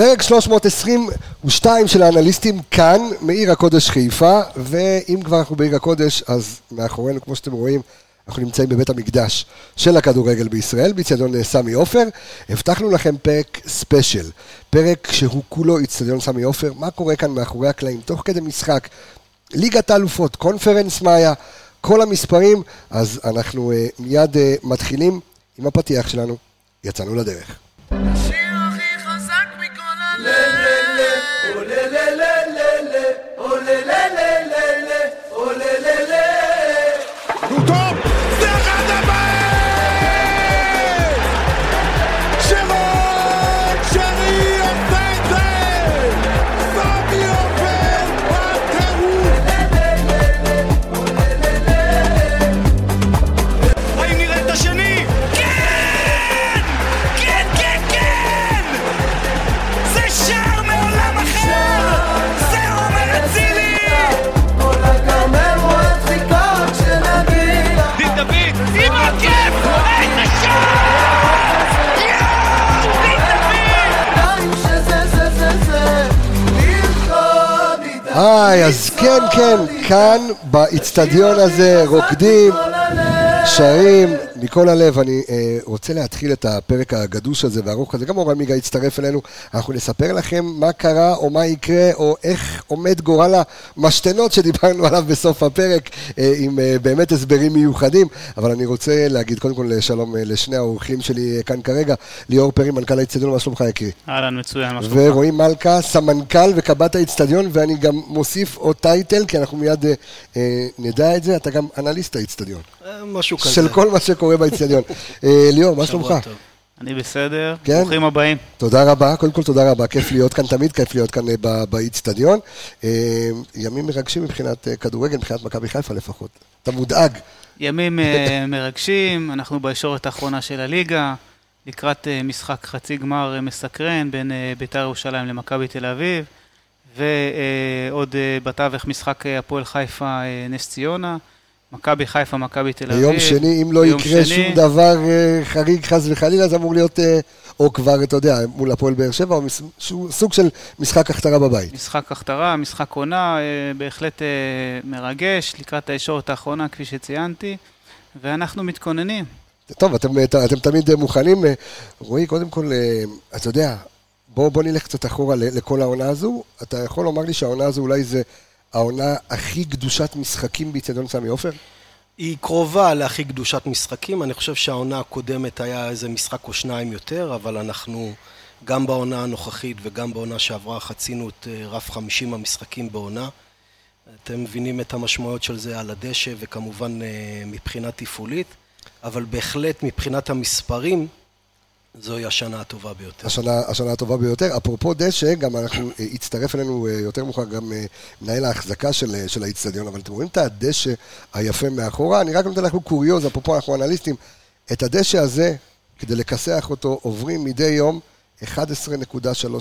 פרק 322 של האנליסטים כאן, מעיר הקודש חיפה, ואם כבר אנחנו בעיר הקודש, אז מאחורינו, כמו שאתם רואים, אנחנו נמצאים בבית המקדש של הכדורגל בישראל, באיצטדיון סמי עופר. הבטחנו לכם פרק special, פרק שהוא כולו איצטדיון סמי עופר, מה קורה כאן מאחורי הקלעים, תוך כדי משחק, ליגת האלופות, קונפרנס ליג, כל המספרים, אז אנחנו uh, מיד uh, מתחילים עם הפתיח שלנו, יצאנו לדרך. היי, אז כן, כן, כאן באיצטדיון הזה רוקדים, שרים, מכל הלב, אני אה, רוצה להתחיל את הפרק הגדוש הזה והארוך הזה, גם אורן מיגה יצטרף אלינו, אנחנו נספר לכם מה קרה או מה יקרה או איך עומד גורל המשתנות שדיברנו עליו בסוף הפרק, אה, עם אה, באמת הסברים מיוחדים, אבל אני רוצה להגיד קודם כל שלום אה, לשני האורחים שלי אה, כאן כרגע, ליאור פרי, מנכ"ל האיצטדיון, מה שלומך יקרי? אהלן, מצוין, מה שלומך? ורועי מלכה, סמנכ"ל וקב"ט האיצטדיון, ואני גם מוסיף עוד טייטל, כי אנחנו מיד אה, אה, נדע את זה, אתה גם אנליסט האיצטדיון. אה, משהו כזה. של כל מה שקורה באיצטדיון. אה, ליאור, מה שלומך? אני בסדר, כן? ברוכים הבאים. תודה רבה, קודם כל תודה רבה, כיף להיות כאן תמיד, כיף להיות כאן אה, באיצטדיון. אה, ימים מרגשים מבחינת כדורגל, מבחינת מכבי חיפה לפחות. אתה מודאג. ימים מרגשים, אנחנו בישורת האחרונה של הליגה, לקראת משחק חצי גמר מסקרן בין בית"ר ירושלים למכבי תל אביב, ועוד בתווך משחק הפועל חיפה נס ציונה. מכבי חיפה, מכבי תל אביב. ביום שני, אם לא יקרה שני. שום דבר uh, חריג חס וחלילה, זה אמור להיות, uh, או כבר, אתה יודע, מול הפועל באר שבע, או מס, סוג של משחק הכתרה בבית. משחק הכתרה, משחק עונה, uh, בהחלט מרגש, לקראת הישורת האחרונה, כפי שציינתי, ואנחנו מתכוננים. טוב, אתם, אתם, אתם תמיד מוכנים. רועי, קודם כל, אתה יודע, בוא, בוא נלך קצת אחורה לכל העונה הזו. אתה יכול לומר לי שהעונה הזו אולי זה... העונה הכי קדושת משחקים באיצטדיון סמי עופר? היא קרובה להכי קדושת משחקים, אני חושב שהעונה הקודמת היה איזה משחק או שניים יותר, אבל אנחנו גם בעונה הנוכחית וגם בעונה שעברה חצינו את אה, רף 50 המשחקים בעונה. אתם מבינים את המשמעויות של זה על הדשא וכמובן אה, מבחינה תפעולית, אבל בהחלט מבחינת המספרים זוהי השנה הטובה ביותר. השנה, השנה הטובה ביותר. אפרופו דשא, גם אנחנו, אה, הצטרף אלינו אה, יותר מאוחר גם אה, מנהל ההחזקה של, של האיצטדיון, אבל אתם רואים את הדשא היפה מאחורה? אני רק נותן לכם קוריוז, אפרופו אנחנו אנליסטים. את הדשא הזה, כדי לכסח אותו, עוברים מדי יום 11.3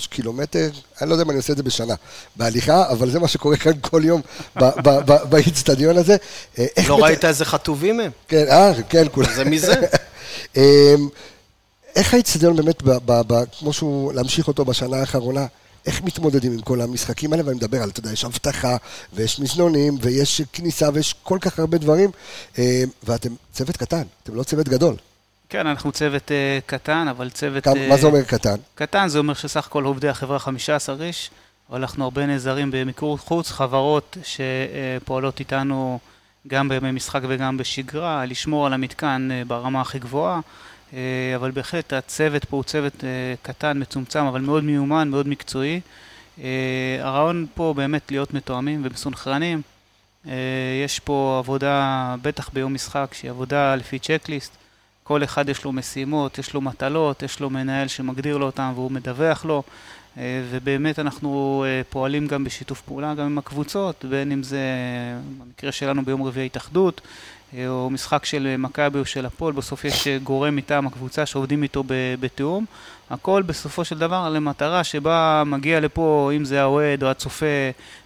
קילומטר, אני לא יודע אם אני עושה את זה בשנה, בהליכה, אבל זה מה שקורה כאן כל יום באיצטדיון הזה. לא ראית איזה חטובים הם? כן, אה, כן, כולם. זה מזה. איך האיצטדיון באמת, ב, ב, ב, כמו שהוא, להמשיך אותו בשנה האחרונה, איך מתמודדים עם כל המשחקים האלה, ואני מדבר על, אתה יודע, יש אבטחה, ויש מזנונים, ויש כניסה, ויש כל כך הרבה דברים, אה, ואתם צוות קטן, אתם לא צוות גדול. כן, אנחנו צוות uh, קטן, אבל צוות... כמה, uh, מה זה אומר קטן? קטן זה אומר שסך הכל עובדי החברה 15 איש, אבל אנחנו הרבה נעזרים במיקור חוץ, חברות שפועלות איתנו גם בימי משחק וגם בשגרה, לשמור על המתקן ברמה הכי גבוהה. אה, אבל בהחלט הצוות פה הוא צוות אה, קטן, מצומצם, אבל מאוד מיומן, מאוד מקצועי. אה, הרעיון פה באמת להיות מתואמים ומסונכרנים. יש פה עבודה, בטח ביום משחק, שהיא עבודה לפי צ'קליסט. כל אחד יש לו משימות, יש לו מטלות, יש לו מנהל שמגדיר לו אותם והוא מדווח לו. ובאמת אנחנו פועלים גם בשיתוף פעולה, גם עם הקבוצות, בין אם זה במקרה שלנו ביום רביעי התאחדות, או משחק של מכבי או של הפועל, בסוף יש גורם מטעם הקבוצה שעובדים איתו בתיאום. הכל בסופו של דבר למטרה שבה מגיע לפה, אם זה האוהד או הצופה,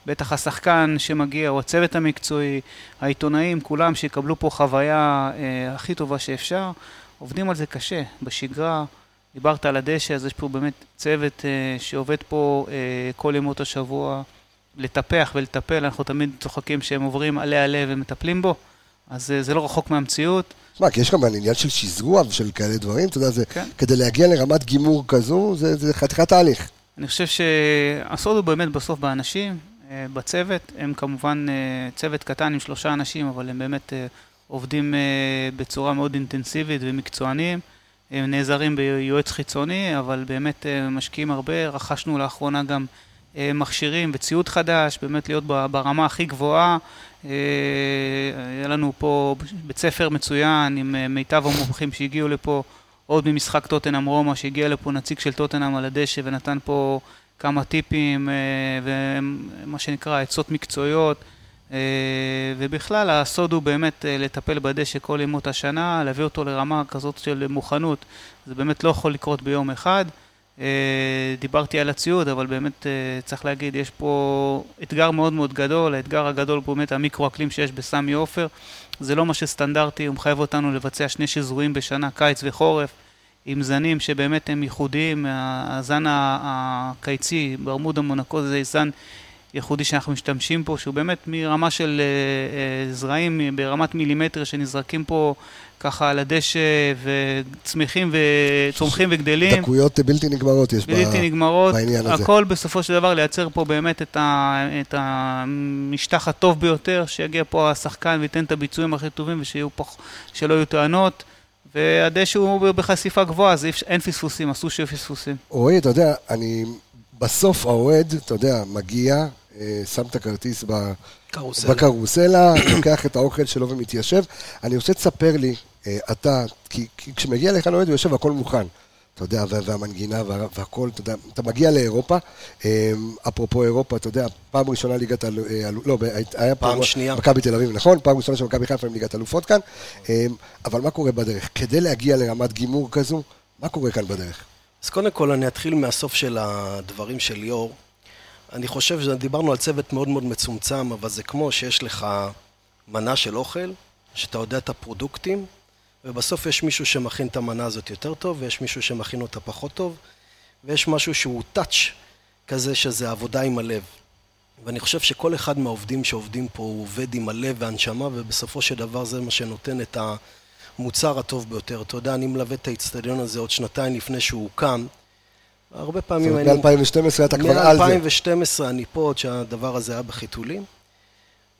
בטח השחקן שמגיע, או הצוות המקצועי, העיתונאים, כולם שיקבלו פה חוויה אה, הכי טובה שאפשר. עובדים על זה קשה, בשגרה. דיברת על הדשא, אז יש פה באמת צוות שעובד פה כל ימות השבוע לטפח ולטפל, אנחנו תמיד צוחקים שהם עוברים עלי עלה ומטפלים בו, אז זה לא רחוק מהמציאות. תשמע, כי יש גם עניין של שזרוע ושל כאלה דברים, אתה יודע, זה, כן. כדי להגיע לרמת גימור כזו, זה, זה חתיכת תהליך. אני חושב שהסוד הוא באמת בסוף באנשים, אה, בצוות, הם כמובן אה, צוות קטן עם שלושה אנשים, אבל הם באמת אה, עובדים בצורה מאוד אינטנסיבית ומקצוענים. הם נעזרים ביועץ חיצוני, אבל באמת משקיעים הרבה. רכשנו לאחרונה גם מכשירים וציוד חדש, באמת להיות ברמה הכי גבוהה. היה לנו פה בית ספר מצוין עם מיטב המומחים שהגיעו לפה. עוד ממשחק טוטנאם רומא, שהגיע לפה נציג של טוטנאם על הדשא ונתן פה כמה טיפים אה, ומה שנקרא עצות מקצועיות. אה, ובכלל הסוד הוא באמת אה, לטפל בדשא כל ימות השנה, להביא אותו לרמה כזאת של מוכנות, זה באמת לא יכול לקרות ביום אחד. דיברתי על הציוד, אבל באמת צריך להגיד, יש פה אתגר מאוד מאוד גדול, האתגר הגדול הוא באמת המיקרו-אקלים שיש בסמי עופר. זה לא מה שסטנדרטי, הוא מחייב אותנו לבצע שני שזורים בשנה, קיץ וחורף, עם זנים שבאמת הם ייחודיים, הזן הקיצי, ברמודה מונקו זה זן ייחודי שאנחנו משתמשים פה, שהוא באמת מרמה של אה, אה, זרעים ברמת מילימטר שנזרקים פה ככה על הדשא וצמיחים וצומחים וגדלים. דקויות בלתי נגמרות יש בלתי נגמרות, בעניין הזה. הכל בסופו של דבר לייצר פה באמת את, ה, את המשטח הטוב ביותר, שיגיע פה השחקן וייתן את הביצועים הכי טובים ושיהיו פה, שלא יהיו טענות. והדשא הוא בחשיפה גבוהה, אז אין פספוסים, אסור שיהיו פספוסים. רועי, אתה יודע, אני... בסוף האוהד, אתה יודע, מגיע, שם את הכרטיס בקרוסלה, לוקח את האוכל שלו ומתיישב. אני רוצה תספר לי, אה, אתה, כי, כי כשמגיע לך לאוהד הוא יושב, הכל מוכן. אתה יודע, והמנגינה והכל, אתה יודע, אתה מגיע לאירופה, אה, אפרופו אירופה, אתה יודע, פעם ראשונה ליגת אלופות, לא, היה פעם שנייה, מכבי תל אביב, נכון? פעם ראשונה של מכבי חיפה עם ליגת אלופות כאן, אבל מה קורה בדרך? כדי להגיע לרמת גימור כזו, מה קורה כאן בדרך? אז קודם כל אני אתחיל מהסוף של הדברים של ליאור. אני חושב שדיברנו על צוות מאוד מאוד מצומצם, אבל זה כמו שיש לך מנה של אוכל, שאתה יודע את הפרודוקטים, ובסוף יש מישהו שמכין את המנה הזאת יותר טוב, ויש מישהו שמכין אותה פחות טוב, ויש משהו שהוא טאץ' כזה, שזה עבודה עם הלב. ואני חושב שכל אחד מהעובדים שעובדים פה הוא עובד עם הלב והנשמה, ובסופו של דבר זה מה שנותן את המוצר הטוב ביותר. אתה יודע, אני מלווה את האיצטדיון הזה עוד שנתיים לפני שהוא הוקם. הרבה פעמים אני... מ-2012 אתה כבר על זה. מ-2012 אני פה, עוד שהדבר הזה היה בחיתולים.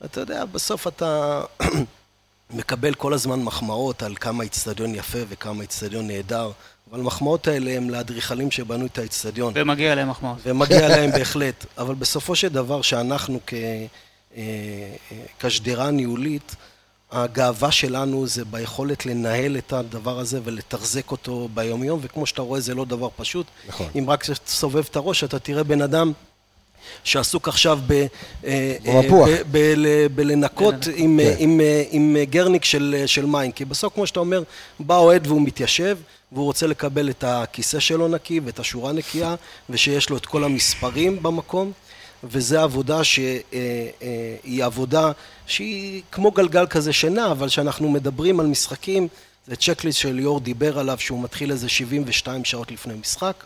אתה יודע, בסוף אתה מקבל כל הזמן מחמאות על כמה איצטדיון יפה וכמה איצטדיון נהדר, אבל המחמאות האלה הם לאדריכלים שבנו את האיצטדיון. ומגיע להם מחמאות. ומגיע להם בהחלט. אבל בסופו של דבר, שאנחנו כשדרה אה, אה, ניהולית, הגאווה שלנו זה ביכולת לנהל את הדבר הזה ולתחזק אותו ביומיום, וכמו שאתה רואה זה לא דבר פשוט. נכון. אם רק תסובב את הראש, אתה תראה בן אדם שעסוק עכשיו ב... אה, במפוח. בלנקות כן. עם, כן. עם, עם גרניק של, של מים. כי בסוף, כמו שאתה אומר, בא אוהד והוא מתיישב, והוא רוצה לקבל את הכיסא שלו נקי ואת השורה נקייה, ושיש לו את כל המספרים במקום. וזו עבודה שהיא אה, אה, עבודה שהיא כמו גלגל כזה שנע, אבל כשאנחנו מדברים על משחקים, זה צ'קליסט שליאור דיבר עליו, שהוא מתחיל איזה 72 שעות לפני משחק.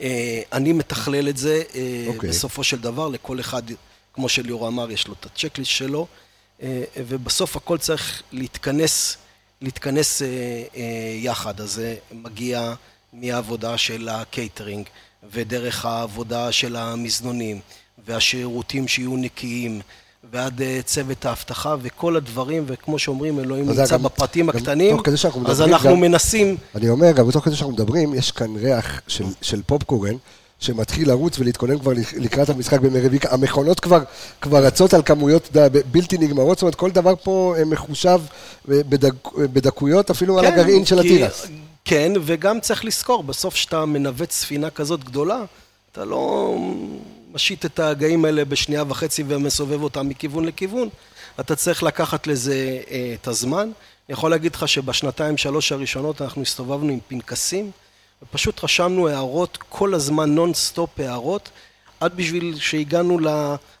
אה, אני מתכלל את זה okay. אוקיי. בסופו של דבר, לכל אחד, כמו שליאור אמר, יש לו את הצ'קליסט שלו, ובסוף הכל צריך להתכנס, להתכנס יחד. אז זה מגיע מהעבודה של הקייטרינג. ודרך העבודה של המזנונים, והשירותים שיהיו נקיים, ועד אה, צוות האבטחה וכל הדברים, וכמו שאומרים, אלוהים נמצא גם, בפרטים גם הקטנים, אז אנחנו גם, מנסים... אני אומר, גם בתוך כדי שאנחנו מדברים, יש כאן ריח של, של פופקורן. שמתחיל לרוץ ולהתכונן כבר לקראת המשחק בימי רביעי, המכונות כבר, כבר רצות על כמויות ה, בלתי נגמרות, זאת אומרת כל דבר פה אה, מחושב בדק, בדקויות, אפילו כן, על הגרעין של התירס. כן, וגם צריך לזכור, בסוף כשאתה מנווט ספינה כזאת גדולה, אתה לא מסיט את ההגאים האלה בשנייה וחצי ומסובב אותם מכיוון לכיוון, אתה צריך לקחת לזה אה, את הזמן. אני יכול להגיד לך שבשנתיים שלוש הראשונות אנחנו הסתובבנו עם פנקסים, ופשוט רשמנו הערות, כל הזמן נונסטופ הערות, עד בשביל שהגענו ל...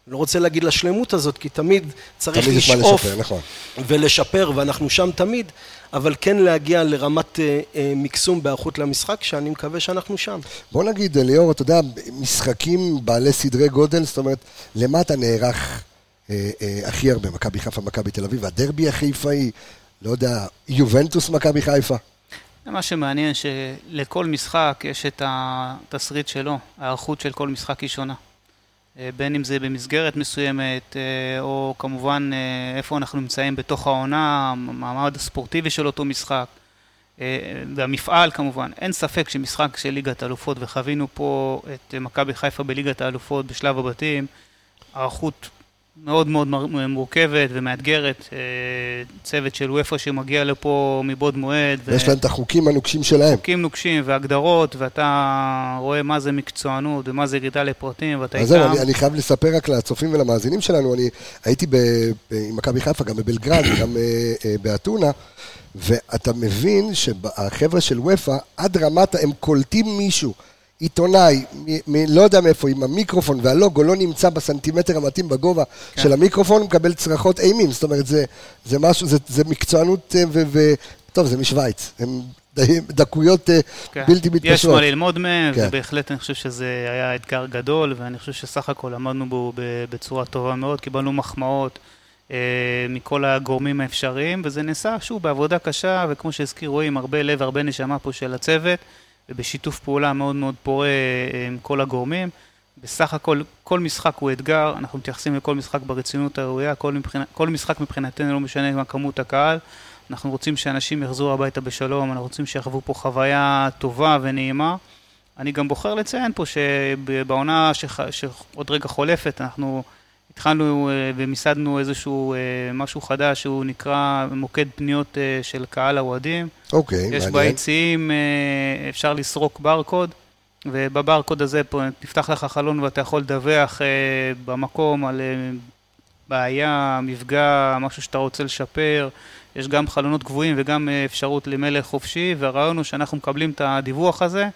לא רוצה להגיד לשלמות הזאת, כי תמיד צריך תמיד לשאוף לשפר, נכון. ולשפר, ואנחנו שם תמיד, אבל כן להגיע לרמת אה, אה, מקסום בהיערכות למשחק, שאני מקווה שאנחנו שם. בוא נגיד, ליאור, אתה יודע, משחקים בעלי סדרי גודל, זאת אומרת, למה אתה נערך אה, אה, הכי הרבה? מכבי חיפה, מכבי תל אביב, הדרבי החיפאי, לא יודע, יובנטוס, מכבי חיפה. מה שמעניין שלכל משחק יש את התסריט שלו, ההיערכות של כל משחק היא שונה. אה, בין אם זה במסגרת מסוימת, אה, או כמובן אה, איפה אנחנו נמצאים בתוך העונה, המעמד הספורטיבי של אותו משחק, והמפעל כמובן. אין ספק שמשחק של ליגת האלופות, וחווינו פה את מכבי חיפה בליגת האלופות בשלב הבתים, הערכות מאוד מאוד מורכבת ומאתגרת, אה, צוות של וופא שמגיע לפה מבעוד מועד. יש להם את החוקים הנוקשים שלהם. חוקים נוקשים והגדרות, ואתה רואה מה זה מקצוענות ומה זה ירידה לפרטים, ואתה איתם. אז זהו, אני, אני חייב לספר רק לצופים ולמאזינים שלנו, אני הייתי ב, עם מכבי חיפה גם בבלגרד וגם אה, אה, באתונה, ואתה מבין שהחבר'ה של וופא, עד רמת, הם קולטים מישהו. עיתונאי, מ- מ- לא יודע מאיפה, עם המיקרופון והלוגו לא נמצא בסנטימטר המתאים בגובה כן. של המיקרופון, מקבל צרחות אימים. זאת אומרת, זה, זה משהו, זה, זה מקצוענות אה, ו... ו... טוב, זה משוויץ. הם דקויות אה, כן. בלתי מתפשרות. יש מה ללמוד מהם, כן. ובהחלט אני חושב שזה היה אתגר גדול, ואני חושב שסך הכל עמדנו בו בצורה טובה מאוד, קיבלנו מחמאות. אה, מכל הגורמים האפשריים, וזה נעשה שוב בעבודה קשה, וכמו שהזכירו, עם הרבה לב, הרבה נשמה פה של הצוות. ובשיתוף פעולה מאוד מאוד פורה אה, עם כל הגורמים. בסך הכל, כל משחק הוא אתגר, אנחנו מתייחסים לכל משחק ברצינות הראויה, כל, מבחינת, כל משחק מבחינתנו לא משנה מה כמות הקהל, אנחנו רוצים שאנשים יחזרו הביתה בשלום, אנחנו רוצים שיחוו פה חוויה טובה ונעימה. אני גם בוחר לציין פה שבעונה שעוד רגע חולפת, אנחנו התחלנו אה, ומיסדנו איזשהו אה, משהו חדש שהוא נקרא מוקד פניות אה, של קהל האוהדים. אוקיי, מעניין. יש ביציעים, אפשר לסרוק ברקוד, ובברקוד הזה פה נפתח לך חלון ואתה יכול לדווח במקום על בעיה, מפגע, משהו שאתה רוצה לשפר. יש גם חלונות קבועים וגם אפשרות למלך חופשי, והרעיון הוא שאנחנו מקבלים את הדיווח הזה.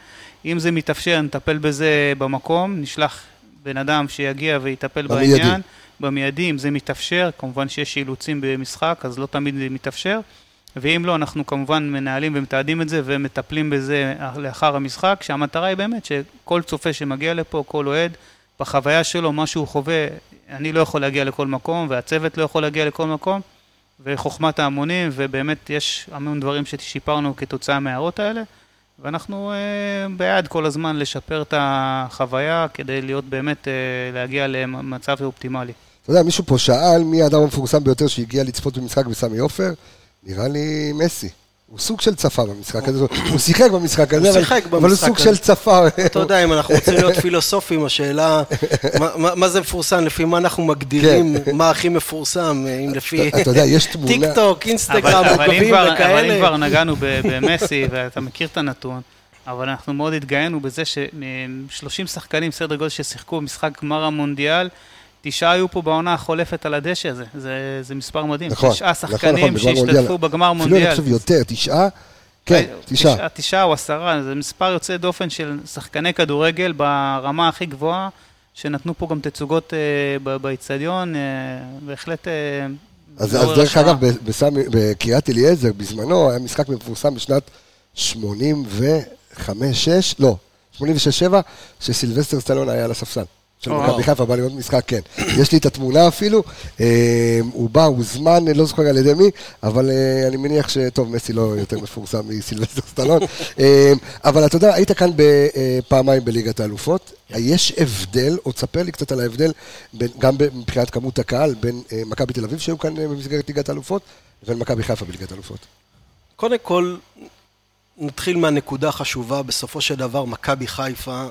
אם זה מתאפשר, נטפל בזה במקום, נשלח בן אדם שיגיע ויטפל במיידי. בעניין, במיידי, אם זה מתאפשר, כמובן שיש אילוצים במשחק, אז לא תמיד זה מתאפשר, ואם לא, אנחנו כמובן מנהלים ומתעדים את זה ומטפלים בזה לאחר המשחק, שהמטרה היא באמת שכל צופה שמגיע לפה, כל אוהד, בחוויה שלו, מה שהוא חווה, אני לא יכול להגיע לכל מקום, והצוות לא יכול להגיע לכל מקום, וחוכמת ההמונים, ובאמת יש המון דברים ששיפרנו כתוצאה מההערות האלה. ואנחנו אה, בעד כל הזמן לשפר את החוויה כדי להיות באמת, אה, להגיע למצב אופטימלי. אתה יודע, מישהו פה שאל מי האדם המפורסם ביותר שהגיע לצפות במשחק בסמי עופר? נראה לי מסי. הוא סוג של צפה במשחק הזה, הוא שיחק במשחק הזה, אבל הוא סוג של צפה. אתה יודע, אם אנחנו רוצים להיות פילוסופים, השאלה, מה זה מפורסם, לפי מה אנחנו מגדירים, כן. מה הכי מפורסם, אם לפי טיק טוק, אינסטגרם, עוקבים וכאלה. אבל אם כבר נגענו במסי, ואתה מכיר את הנתון, אבל אנחנו מאוד התגאינו בזה ש-30 שחקנים, סדר גודל ששיחקו במשחק גמר המונדיאל, תשעה היו פה בעונה החולפת על הדשא הזה, זה, זה מספר מדהים. נכון, תשעה נכון, שחקנים נכון, נכון, שהשתתפו בגמר מונדיאל. אפילו אני חושב יותר, תשעה? כן, תשעה. תשעה, תשעה או עשרה, זה מספר יוצא דופן של שחקני כדורגל ברמה הכי גבוהה, שנתנו פה גם תצוגות אה, באיצטדיון, אה, בהחלט... אה, אז, אז דרך אגב, בקריית אליעזר, בזמנו, היה משחק מפורסם בשנת 85-6, לא, 86-7, שסילבסטר סטלון היה על הספסל. של מכבי חיפה, בא לראות משחק, כן. יש לי את התמונה אפילו, אה, הוא בא, הוא זמן, לא זוכר על ידי מי, אבל אה, אני מניח ש... טוב, מסי לא יותר מפורסם מסילבסטר סטלון, אה, אבל אתה יודע, היית כאן פעמיים בליגת האלופות, יש הבדל, או תספר לי קצת על ההבדל, גם מבחינת כמות הקהל, בין מכבי תל אביב שהיו כאן במסגרת ליגת האלופות, לבין מכבי חיפה בליגת האלופות. קודם כל, נתחיל מהנקודה החשובה, בסופו של דבר, מכבי חיפה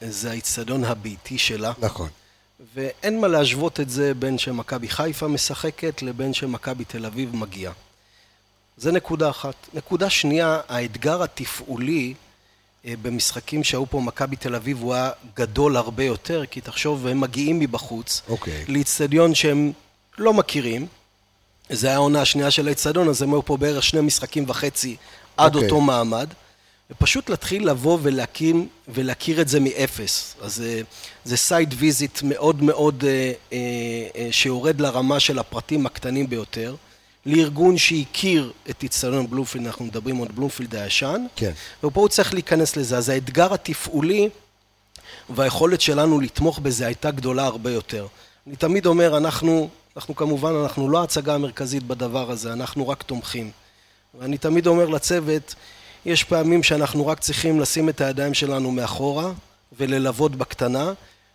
זה האיצטדיון הביתי שלה. נכון. ואין מה להשוות את זה בין שמכבי חיפה משחקת לבין שמכבי תל אביב מגיעה. זה נקודה אחת. נקודה שנייה, האתגר התפעולי אה, במשחקים שהיו פה מכבי תל אביב הוא היה גדול הרבה יותר, כי תחשוב, הם מגיעים מבחוץ, okay. אוקיי. לאיצטדיון שהם לא מכירים. זה היה העונה השנייה של האיצטדיון, אז הם היו פה בערך שני משחקים וחצי עד okay. okay. אותו מעמד. ופשוט להתחיל לבוא ולהקים, ולהכיר את זה מאפס. אז זה, זה site visit מאוד מאוד אה, אה, אה, שיורד לרמה של הפרטים הקטנים ביותר. לארגון שהכיר את איצטדיון בלומפילד, אנחנו מדברים על בלומפילד הישן, כן. ופה הוא צריך להיכנס לזה. אז האתגר התפעולי והיכולת שלנו לתמוך בזה הייתה גדולה הרבה יותר. אני תמיד אומר, אנחנו, אנחנו כמובן, אנחנו לא ההצגה המרכזית בדבר הזה, אנחנו רק תומכים. ואני תמיד אומר לצוות, יש פעמים שאנחנו רק צריכים לשים את הידיים שלנו מאחורה וללוות בקטנה,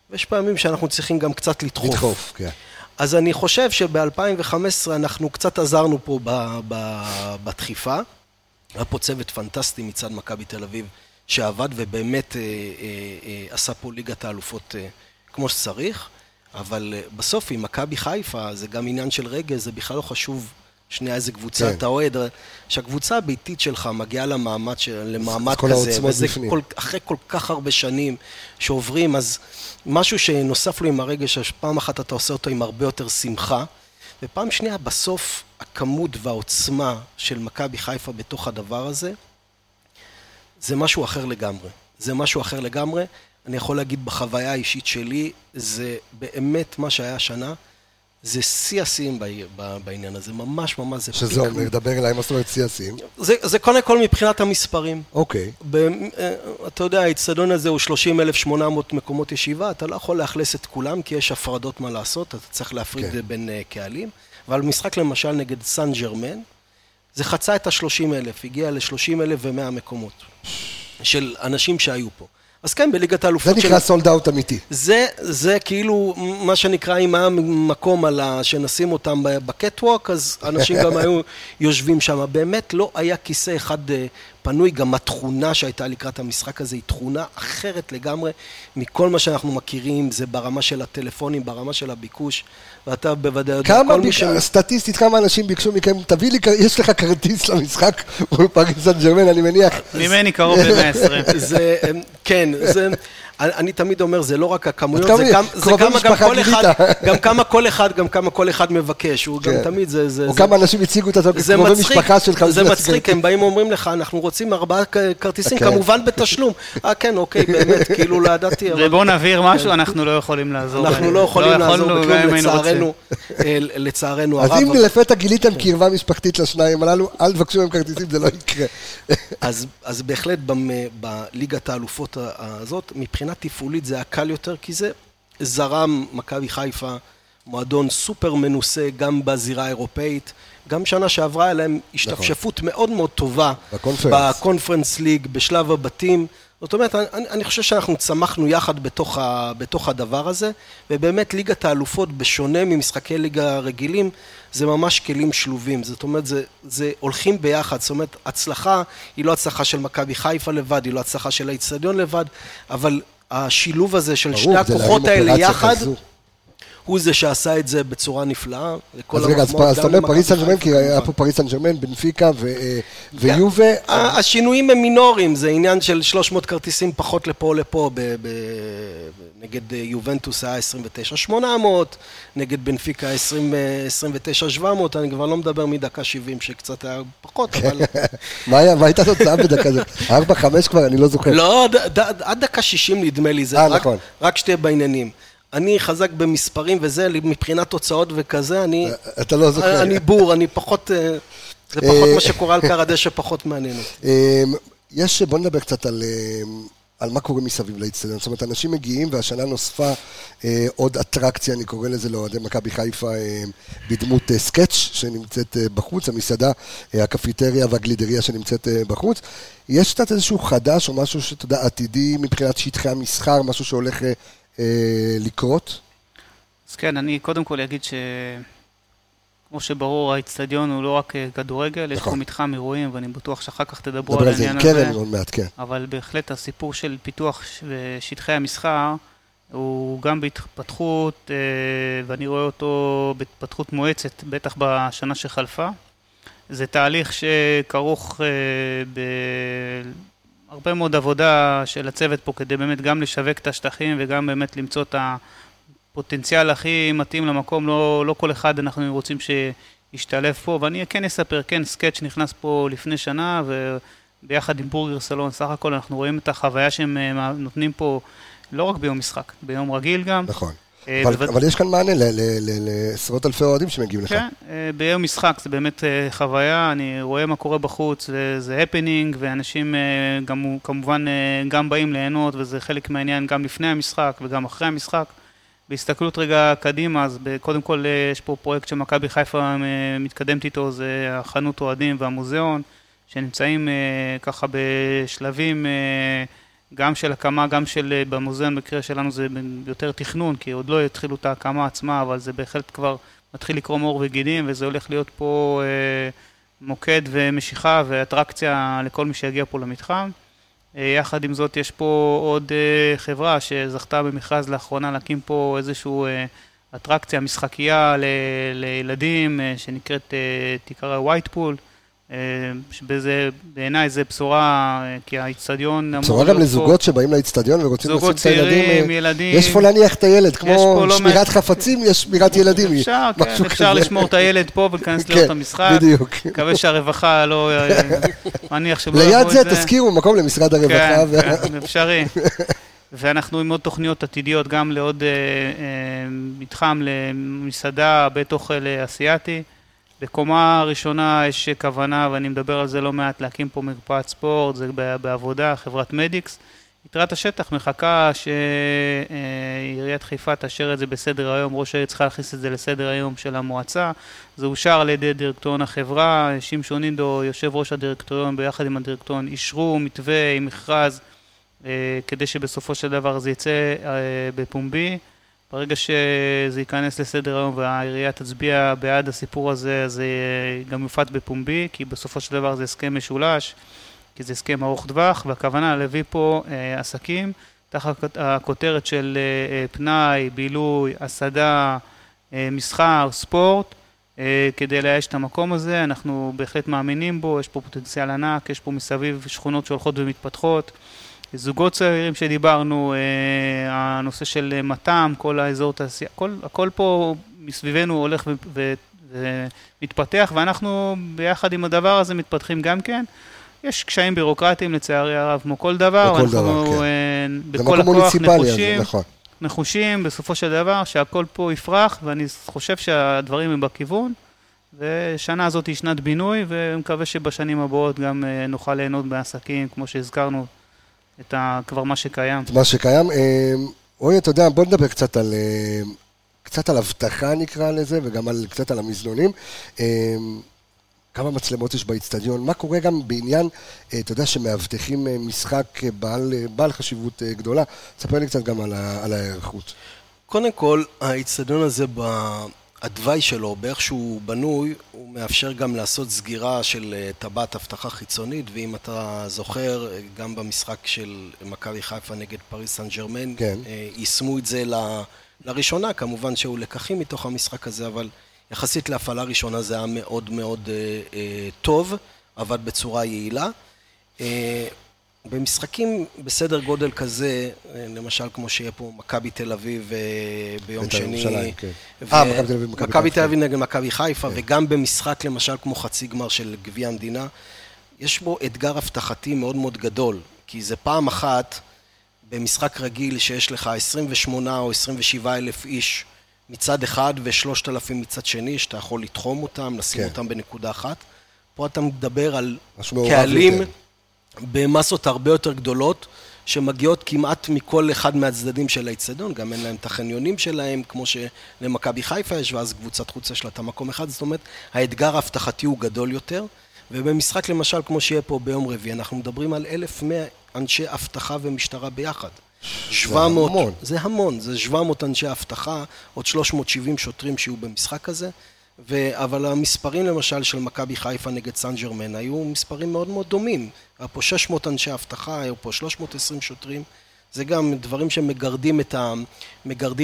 ויש פעמים שאנחנו צריכים גם קצת לדחוף. לדחוף, כן. אז אני חושב שב-2015 אנחנו קצת עזרנו פה בדחיפה. היה פה צוות פנטסטי מצד מכבי תל אביב שעבד ובאמת אה, אה, אה, עשה פה ליגת האלופות אה, כמו שצריך, אבל אה, בסוף עם מכבי חיפה זה גם עניין של רגל, זה בכלל לא חשוב שנייה איזה קבוצה כן. אתה אוהד, שהקבוצה הביתית שלך מגיעה למעמד, של, למעמד כל כזה, וזה בפנים. כל, אחרי כל כך הרבה שנים שעוברים, אז משהו שנוסף לו עם הרגש, שפעם אחת אתה עושה אותו עם הרבה יותר שמחה, ופעם שנייה, בסוף הכמות והעוצמה של מכבי חיפה בתוך הדבר הזה, זה משהו אחר לגמרי. זה משהו אחר לגמרי. אני יכול להגיד בחוויה האישית שלי, זה באמת מה שהיה השנה, זה שיא השיאים בעניין הזה, ממש ממש זה שזה. אומר, דבר אליי, מה זאת אומרת שיא השיאים? זה, זה קודם כל מבחינת המספרים. אוקיי. ב, אה, אתה יודע, האיצטדיון הזה הוא 30,800 מקומות ישיבה, אתה לא יכול לאכלס את כולם כי יש הפרדות מה לעשות, אתה צריך להפריד כן. בין uh, קהלים. אבל משחק למשל נגד סן ג'רמן, זה חצה את ה-30,000, הגיע ל-30,100 מקומות של אנשים שהיו פה. אז כן, בליגת זה האלופות נקרא סולד אאוט אמיתי. זה, זה כאילו מה שנקרא, אם היה מקום על ה... שנשים אותם בקטווק, אז אנשים גם היו יושבים שם. באמת לא היה כיסא אחד אה, פנוי, גם התכונה שהייתה לקראת המשחק הזה היא תכונה אחרת לגמרי מכל מה שאנחנו מכירים, זה ברמה של הטלפונים, ברמה של הביקוש, ואתה בוודאי יודע, כמה, כל מי ביק... ש... סטטיסטית, כמה אנשים ביקשו מכם, תביא לי, יש לך כרטיס למשחק מול פריס סן ג'רמן, אני מניח. ממני קרוב ל-120. זה, אה, כן, זה, אני, אני תמיד אומר, זה לא רק הכמויות, זה, זה כמה גם כל אחד. גם כמה כל אחד, גם כמה כל אחד מבקש, הוא גם כן. תמיד, זה, זה, או זה, כמה אנשים הציגו את עצמם זה כקרובי משפחה שלך. זה מצחיק. הם באים ואומרים לך, אנחנו רוצים ארבעה כרטיסים, כן. כמובן בתשלום. אה, כן, אוקיי, באמת, כאילו לא ידעתי. ובואו נבהיר משהו, אנחנו לא יכולים לעזור. אנחנו. לא יכולים לעזור יכולנו, גם בכלום, אם. לצערנו, אה, לצערנו אז הרב. אם אבל- לפתע גיליתם קרבה משפחתית לשניים הללו, אל תבקשו מהם כרטיסים, זה לא יקרה. אז, אז בהחלט במ, בליגת האלופות הזאת, מבחינה תפעולית זה היה קל יותר, כי זה זרם מכבי חיפה, מועדון סופר מנוסה גם בזירה האירופאית, גם שנה שעברה היה להם השתפשפות מאוד מאוד טובה בקונפרנס. בקונפרנס ליג, בשלב הבתים. זאת אומרת, אני, אני חושב שאנחנו צמחנו יחד בתוך, ה, בתוך הדבר הזה, ובאמת ליגת האלופות, בשונה ממשחקי ליגה רגילים, זה ממש כלים שלובים. זאת אומרת, זה, זה הולכים ביחד. זאת אומרת, הצלחה היא לא הצלחה של מכבי חיפה לבד, היא לא הצלחה של האיצטדיון לבד, אבל השילוב הזה של ברור, שני הכוחות האלה יחד. הוא זה שעשה את זה בצורה נפלאה. אז רגע, אז אתה אומר פריס סן ג'רמן, כי היה. פה פריס סן ג'רמן, בנפיקה אה, ויובה. ה- השינויים הם מינוריים, זה עניין של 300 כרטיסים פחות לפה לפה, נגד אה, יובנטוס היה 29,800, נגד בנפיקה 20, אה, 29,700, אני כבר לא מדבר מדקה 70 שקצת היה פחות, אבל... מה הייתה התוצאה בדקה הזאת? 4-5 כבר, אני לא זוכר. לא, עד דקה 60 נדמה לי, זה אה, רק, נכון. רק שתהיה בעניינים. אני חזק במספרים וזה, מבחינת תוצאות וכזה, אני... אתה לא זוכר. אני בור, אני פחות... אה, זה פחות מה שקורה על קר הדשא, פחות מעניין אותי. יש, בוא נדבר קצת על, על מה קורה מסביב לאיצטדיון. זאת אומרת, אנשים מגיעים, והשנה נוספה אה, עוד אטרקציה, אני קורא לזה לאוהדי מכבי חיפה, אה, בדמות אה, סקאץ' שנמצאת אה, בחוץ, המסעדה, אה, הקפיטריה והגלידריה שנמצאת אה, בחוץ. יש קצת איזשהו חדש, או משהו שאתה יודע, עתידי מבחינת שטחי המסחר, משהו שהולך אה, אה, לקרות? אז כן, אני קודם כל אגיד ש... כמו שברור, האיצטדיון הוא לא רק אה, כדורגל, יש פה נכון. מתחם אירועים, ואני בטוח שאחר כך תדברו נדבר על על זה עם העניין הזה. קרן עוד מעט, כן. אבל בהחלט הסיפור של פיתוח שטחי המסחר הוא גם בהתפתחות, אה, ואני רואה אותו בהתפתחות מואצת, בטח בשנה שחלפה. זה תהליך שכרוך אה, בהרבה מאוד עבודה של הצוות פה כדי באמת גם לשווק את השטחים וגם באמת למצוא את הפוטנציאל הכי מתאים למקום. לא, לא כל אחד אנחנו רוצים שישתלב פה, ואני כן אספר, כן, סקאץ' נכנס פה לפני שנה, ו... ביחד עם בורגר סלון, סך הכל אנחנו רואים את החוויה שהם נותנים פה לא רק ביום משחק, ביום רגיל גם. נכון. אה, אבל, יש כאן מענה לעשרות אלפי אוהדים שמגיעים לך. כן, אה, ביום משחק זה באמת אה, חוויה, אני רואה מה קורה בחוץ, וזה הפנינג, ואנשים גם, כמובן גם באים ליהנות, וזה חלק מהעניין גם לפני המשחק וגם אחרי המשחק. בהסתכלות רגע קדימה, אז קודם כל יש פה פרויקט שמכבי חיפה מתקדמת איתו, זה החנות אוהדים והמוזיאון, שנמצאים ככה בשלבים גם של הקמה, גם של, אה, במוזיאון במקרה שלנו זה יותר תכנון, כי עוד לא התחילו את ההקמה עצמה, אבל זה בהחלט כבר מתחיל לקרום עור וגידים, וזה הולך להיות פה אה, מוקד ומשיכה ואטרקציה לכל מי שיגיע פה למתחם. אה, יחד עם זאת, יש פה עוד אה, חברה שזכתה במכרז לאחרונה להקים פה איזושהי אה, אטרקציה, משחקייה ל, לילדים, אה, שנקראת, אה, תקרא white אה, שבזה, בעיניי זה בשורה, אה, כי האיצטדיון אמור בשורה גם לזוגות שבאים לאיצטדיון ורוצים לשים את הילדים. זוגות צעירים, ילדים. יש פה להניח את הילד, כמו לא שמירת חפצים, יש שמירת ילדים. אפשר, כן, אפשר לשמור את הילד פה ולהיכנס כן, לראות את המשחק. בדיוק. מקווה שהרווחה לא, אה, מניח שלא יבואו את זה. ליד זה תזכירו מקום למשרד הרווחה. כן, כן, אפשרי. ואנחנו עם עוד תוכניות עתידיות, גם לעוד מתחם למסעדה, בית אוכל אסיאתי. בקומה הראשונה יש כוונה, ואני מדבר על זה לא מעט, להקים פה מרפאת ספורט, זה בעבודה, חברת מדיקס. יתרת השטח מחכה שעיריית חיפה תאשר את זה בסדר היום, ראש העיר צריכה להכניס את זה לסדר היום של המועצה. זה אושר על ידי דירקטוריון החברה, שמשון אינדו, יושב ראש הדירקטוריון ביחד עם הדירקטוריון, אישרו מתווה עם מכרז אה, כדי שבסופו של דבר זה יצא אה, בפומבי. ברגע שזה ייכנס לסדר היום והעירייה תצביע בעד הסיפור הזה, זה גם יופץ בפומבי, כי בסופו של דבר זה הסכם משולש, כי זה הסכם ארוך טווח, והכוונה להביא פה אה, עסקים תחת הכותרת של אה, אה, פנאי, בילוי, הסעדה, אה, מסחר, ספורט, אה, כדי לאייש את המקום הזה, אנחנו בהחלט מאמינים בו, יש פה פוטנציאל ענק, יש פה מסביב שכונות שהולכות ומתפתחות. זוגות צעירים שדיברנו, אה, הנושא של מתם, כל האזור תעשייה, הכל, הכל פה מסביבנו הולך ומתפתח, ואנחנו ביחד עם הדבר הזה מתפתחים גם כן. יש קשיים בירוקרטיים לצערי הרב, כמו כל דבר, בכל אנחנו דבר, כן. אה, בכל הכוח נחושים, נכון. נחושים בסופו של דבר שהכל פה יפרח, ואני חושב שהדברים הם בכיוון. ושנה הזאת היא שנת בינוי, ומקווה שבשנים הבאות גם אה, נוכל ליהנות בעסקים, כמו שהזכרנו, את ה, כבר מה שקיים. מה שקיים. אה, רועי, אתה יודע, בוא נדבר קצת על, אה, קצת על אבטחה נקרא לזה, וגם על, קצת על המזנונים. אה, כמה מצלמות יש באיצטדיון, מה קורה גם בעניין, אתה יודע, שמאבטחים משחק בעל, בעל חשיבות גדולה. תספר לי קצת גם על, על ההיערכות. קודם כל, האיצטדיון הזה התוואי שלו, באיך שהוא בנוי, הוא מאפשר גם לעשות סגירה של אה, טבעת אבטחה חיצונית, ואם אתה זוכר, אה, גם במשחק של מכבי חיפה נגד פריס סן ג'רמן, כן. אה, יישמו את זה ל... לראשונה, כמובן שהיו לקחים מתוך המשחק הזה, אבל יחסית להפעלה ראשונה זה היה מאוד מאוד אה, אה, טוב, עבד בצורה יעילה. אה, במשחקים בסדר גודל כזה, למשל כמו שיהיה פה מכבי תל אביב אה, ביום שני, כן. אה, מכבי תל אביב מכבי תל אביב נגד מכבי חיפה, כן. וגם במשחק למשל כמו חצי גמר של גביע המדינה, יש בו אתגר אבטחתי מאוד מאוד גדול, כי זה פעם אחת במשחק רגיל שיש לך 28 או 27 אלף איש מצד אחד ושלושת אלפים מצד שני, שאתה יכול לתחום אותם, לשים כן. אותם בנקודה אחת. פה אתה מדבר על קהלים... במסות הרבה יותר גדולות, שמגיעות כמעט מכל אחד מהצדדים של האיצטדיון, גם אין להם את החניונים שלהם, כמו שלמכבי חיפה יש, ואז קבוצת חוץ יש לה את המקום אחד, זאת אומרת, האתגר האבטחתי הוא גדול יותר, ובמשחק למשל, כמו שיהיה פה ביום רביעי, אנחנו מדברים על 1,100 אנשי אבטחה ומשטרה ביחד. 700, זה המון. זה המון, זה 700 אנשי אבטחה, עוד 370 שוטרים שיהיו במשחק הזה. ו... אבל המספרים למשל של מכבי חיפה נגד סן ג'רמן היו מספרים מאוד מאוד דומים. היה פה 600 אנשי אבטחה, היו פה 320 שוטרים. זה גם דברים שמגרדים את, ה...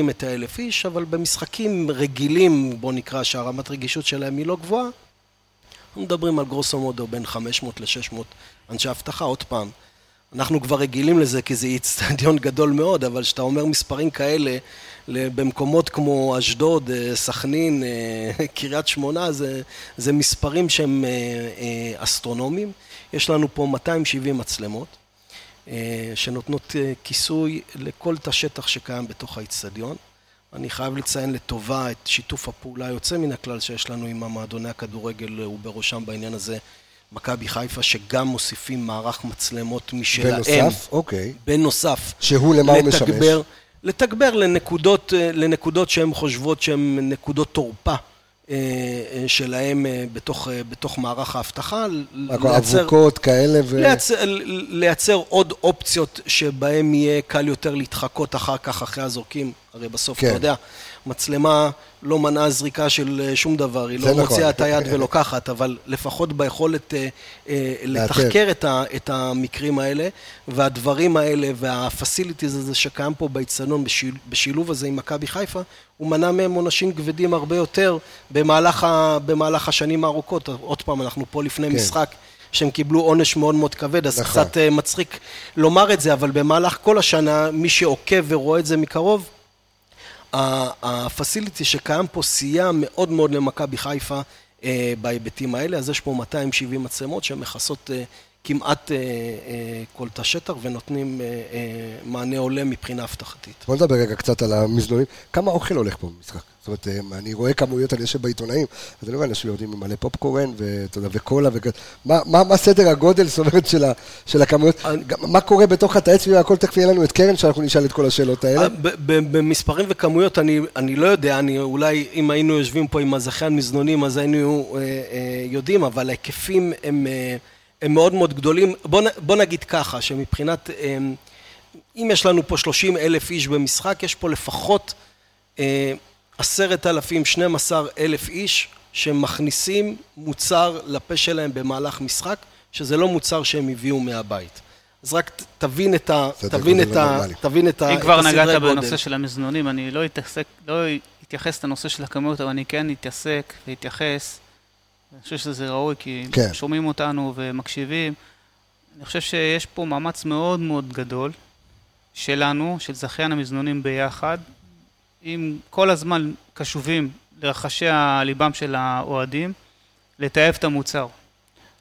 את האלף איש, אבל במשחקים רגילים, בוא נקרא שהרמת רגישות שלהם היא לא גבוהה, אנחנו מדברים על גרוסו מודו בין 500 ל-600 אנשי אבטחה, עוד פעם. אנחנו כבר רגילים לזה כי זה איצטדיון גדול מאוד, אבל כשאתה אומר מספרים כאלה במקומות כמו אשדוד, אה, סכנין, אה, קריית שמונה, זה, זה מספרים שהם אה, אסטרונומיים. יש לנו פה 270 מצלמות, שנותנות כיסוי לכל תא שטח שקיים בתוך האיצטדיון. אני חייב לציין לטובה את שיתוף הפעולה היוצא מן הכלל שיש לנו עם המועדוני הכדורגל ובראשם בעניין הזה מכבי חיפה, שגם מוסיפים מערך מצלמות משלהם. בנוסף? אוקיי. בנוסף. שהוא למה הוא משמש? לתגבר לנקודות, לנקודות שהן חושבות שהן נקודות תורפה אה, אה, שלהם אה, בתוך, בתוך מערך האבטחה. לייצר... אבוקות כאלה ו... לייצר, לייצר עוד אופציות שבהם יהיה קל יותר להתחקות אחר כך, אחרי הזורקים. הרי בסוף, כן. אתה יודע, מצלמה לא מנעה זריקה של אה, שום דבר, היא לא נכון. מוציאה את היד ולוקחת, אבל לפחות ביכולת אה, אה, לתחקר את, ה, את המקרים האלה, והדברים האלה והפסיליטיז הזה שקיים פה באיצטדיון, בשיל, בשילוב הזה עם מכבי חיפה, הוא מנע מהם עונשים כבדים הרבה יותר במהלך, ה, במהלך השנים הארוכות. עוד פעם, אנחנו פה לפני כן. משחק. שהם קיבלו עונש מאוד מאוד כבד, אז נכון. קצת מצחיק לומר את זה, אבל במהלך כל השנה, מי שעוקב ורואה את זה מקרוב, הפסיליטי שקיים פה סייע מאוד מאוד למכבי חיפה אה, בהיבטים האלה, אז יש פה 270 מצלמות שמכסות אה, כמעט אה, כל תא שטח ונותנים מענה הולם מבחינה אבטחתית. בוא נדבר רגע קצת על המזנונים. כמה אוכל הולך פה במשחק? זאת אומרת, אני רואה כמויות, אני יושב בעיתונאים, אז אני רואה אנשים יורדים עם מלא פופקורן וקולה וכזה. מה, מה, מה סדר הגודל, זאת אומרת, של, ה, של הכמויות? אני... מה קורה בתוך התאי צביבה? הכל תכף יהיה לנו את קרן, שאנחנו נשאל את כל השאלות האלה. במספרים וכמויות אני, אני לא יודע, אני אולי אם היינו יושבים פה עם הזכיין מזנונים, אז היינו אה, אה, יודעים, אבל ההיקפים הם, אה, הם מאוד מאוד גדולים. בוא, בוא נגיד ככה, שמבחינת, אה, אם יש לנו פה 30 אלף איש במשחק, יש פה לפחות... אה, עשרת אלפים, שנים עשר אלף איש שמכניסים מוצר לפה שלהם במהלך משחק, שזה לא מוצר שהם הביאו מהבית. אז רק תבין את ה... תבין את ה... תבין את ה... אם כבר נגעת בנושא של המזנונים, אני לא אתעסק, לא אתייחס לנושא של הכמויות, אבל אני כן אתעסק ואתייחס. אני חושב שזה ראוי, כי כן. שומעים אותנו ומקשיבים. אני חושב שיש פה מאמץ מאוד מאוד גדול שלנו, של זכיין המזנונים ביחד, אם כל הזמן קשובים לרחשי הליבם של האוהדים, לתעב את המוצר.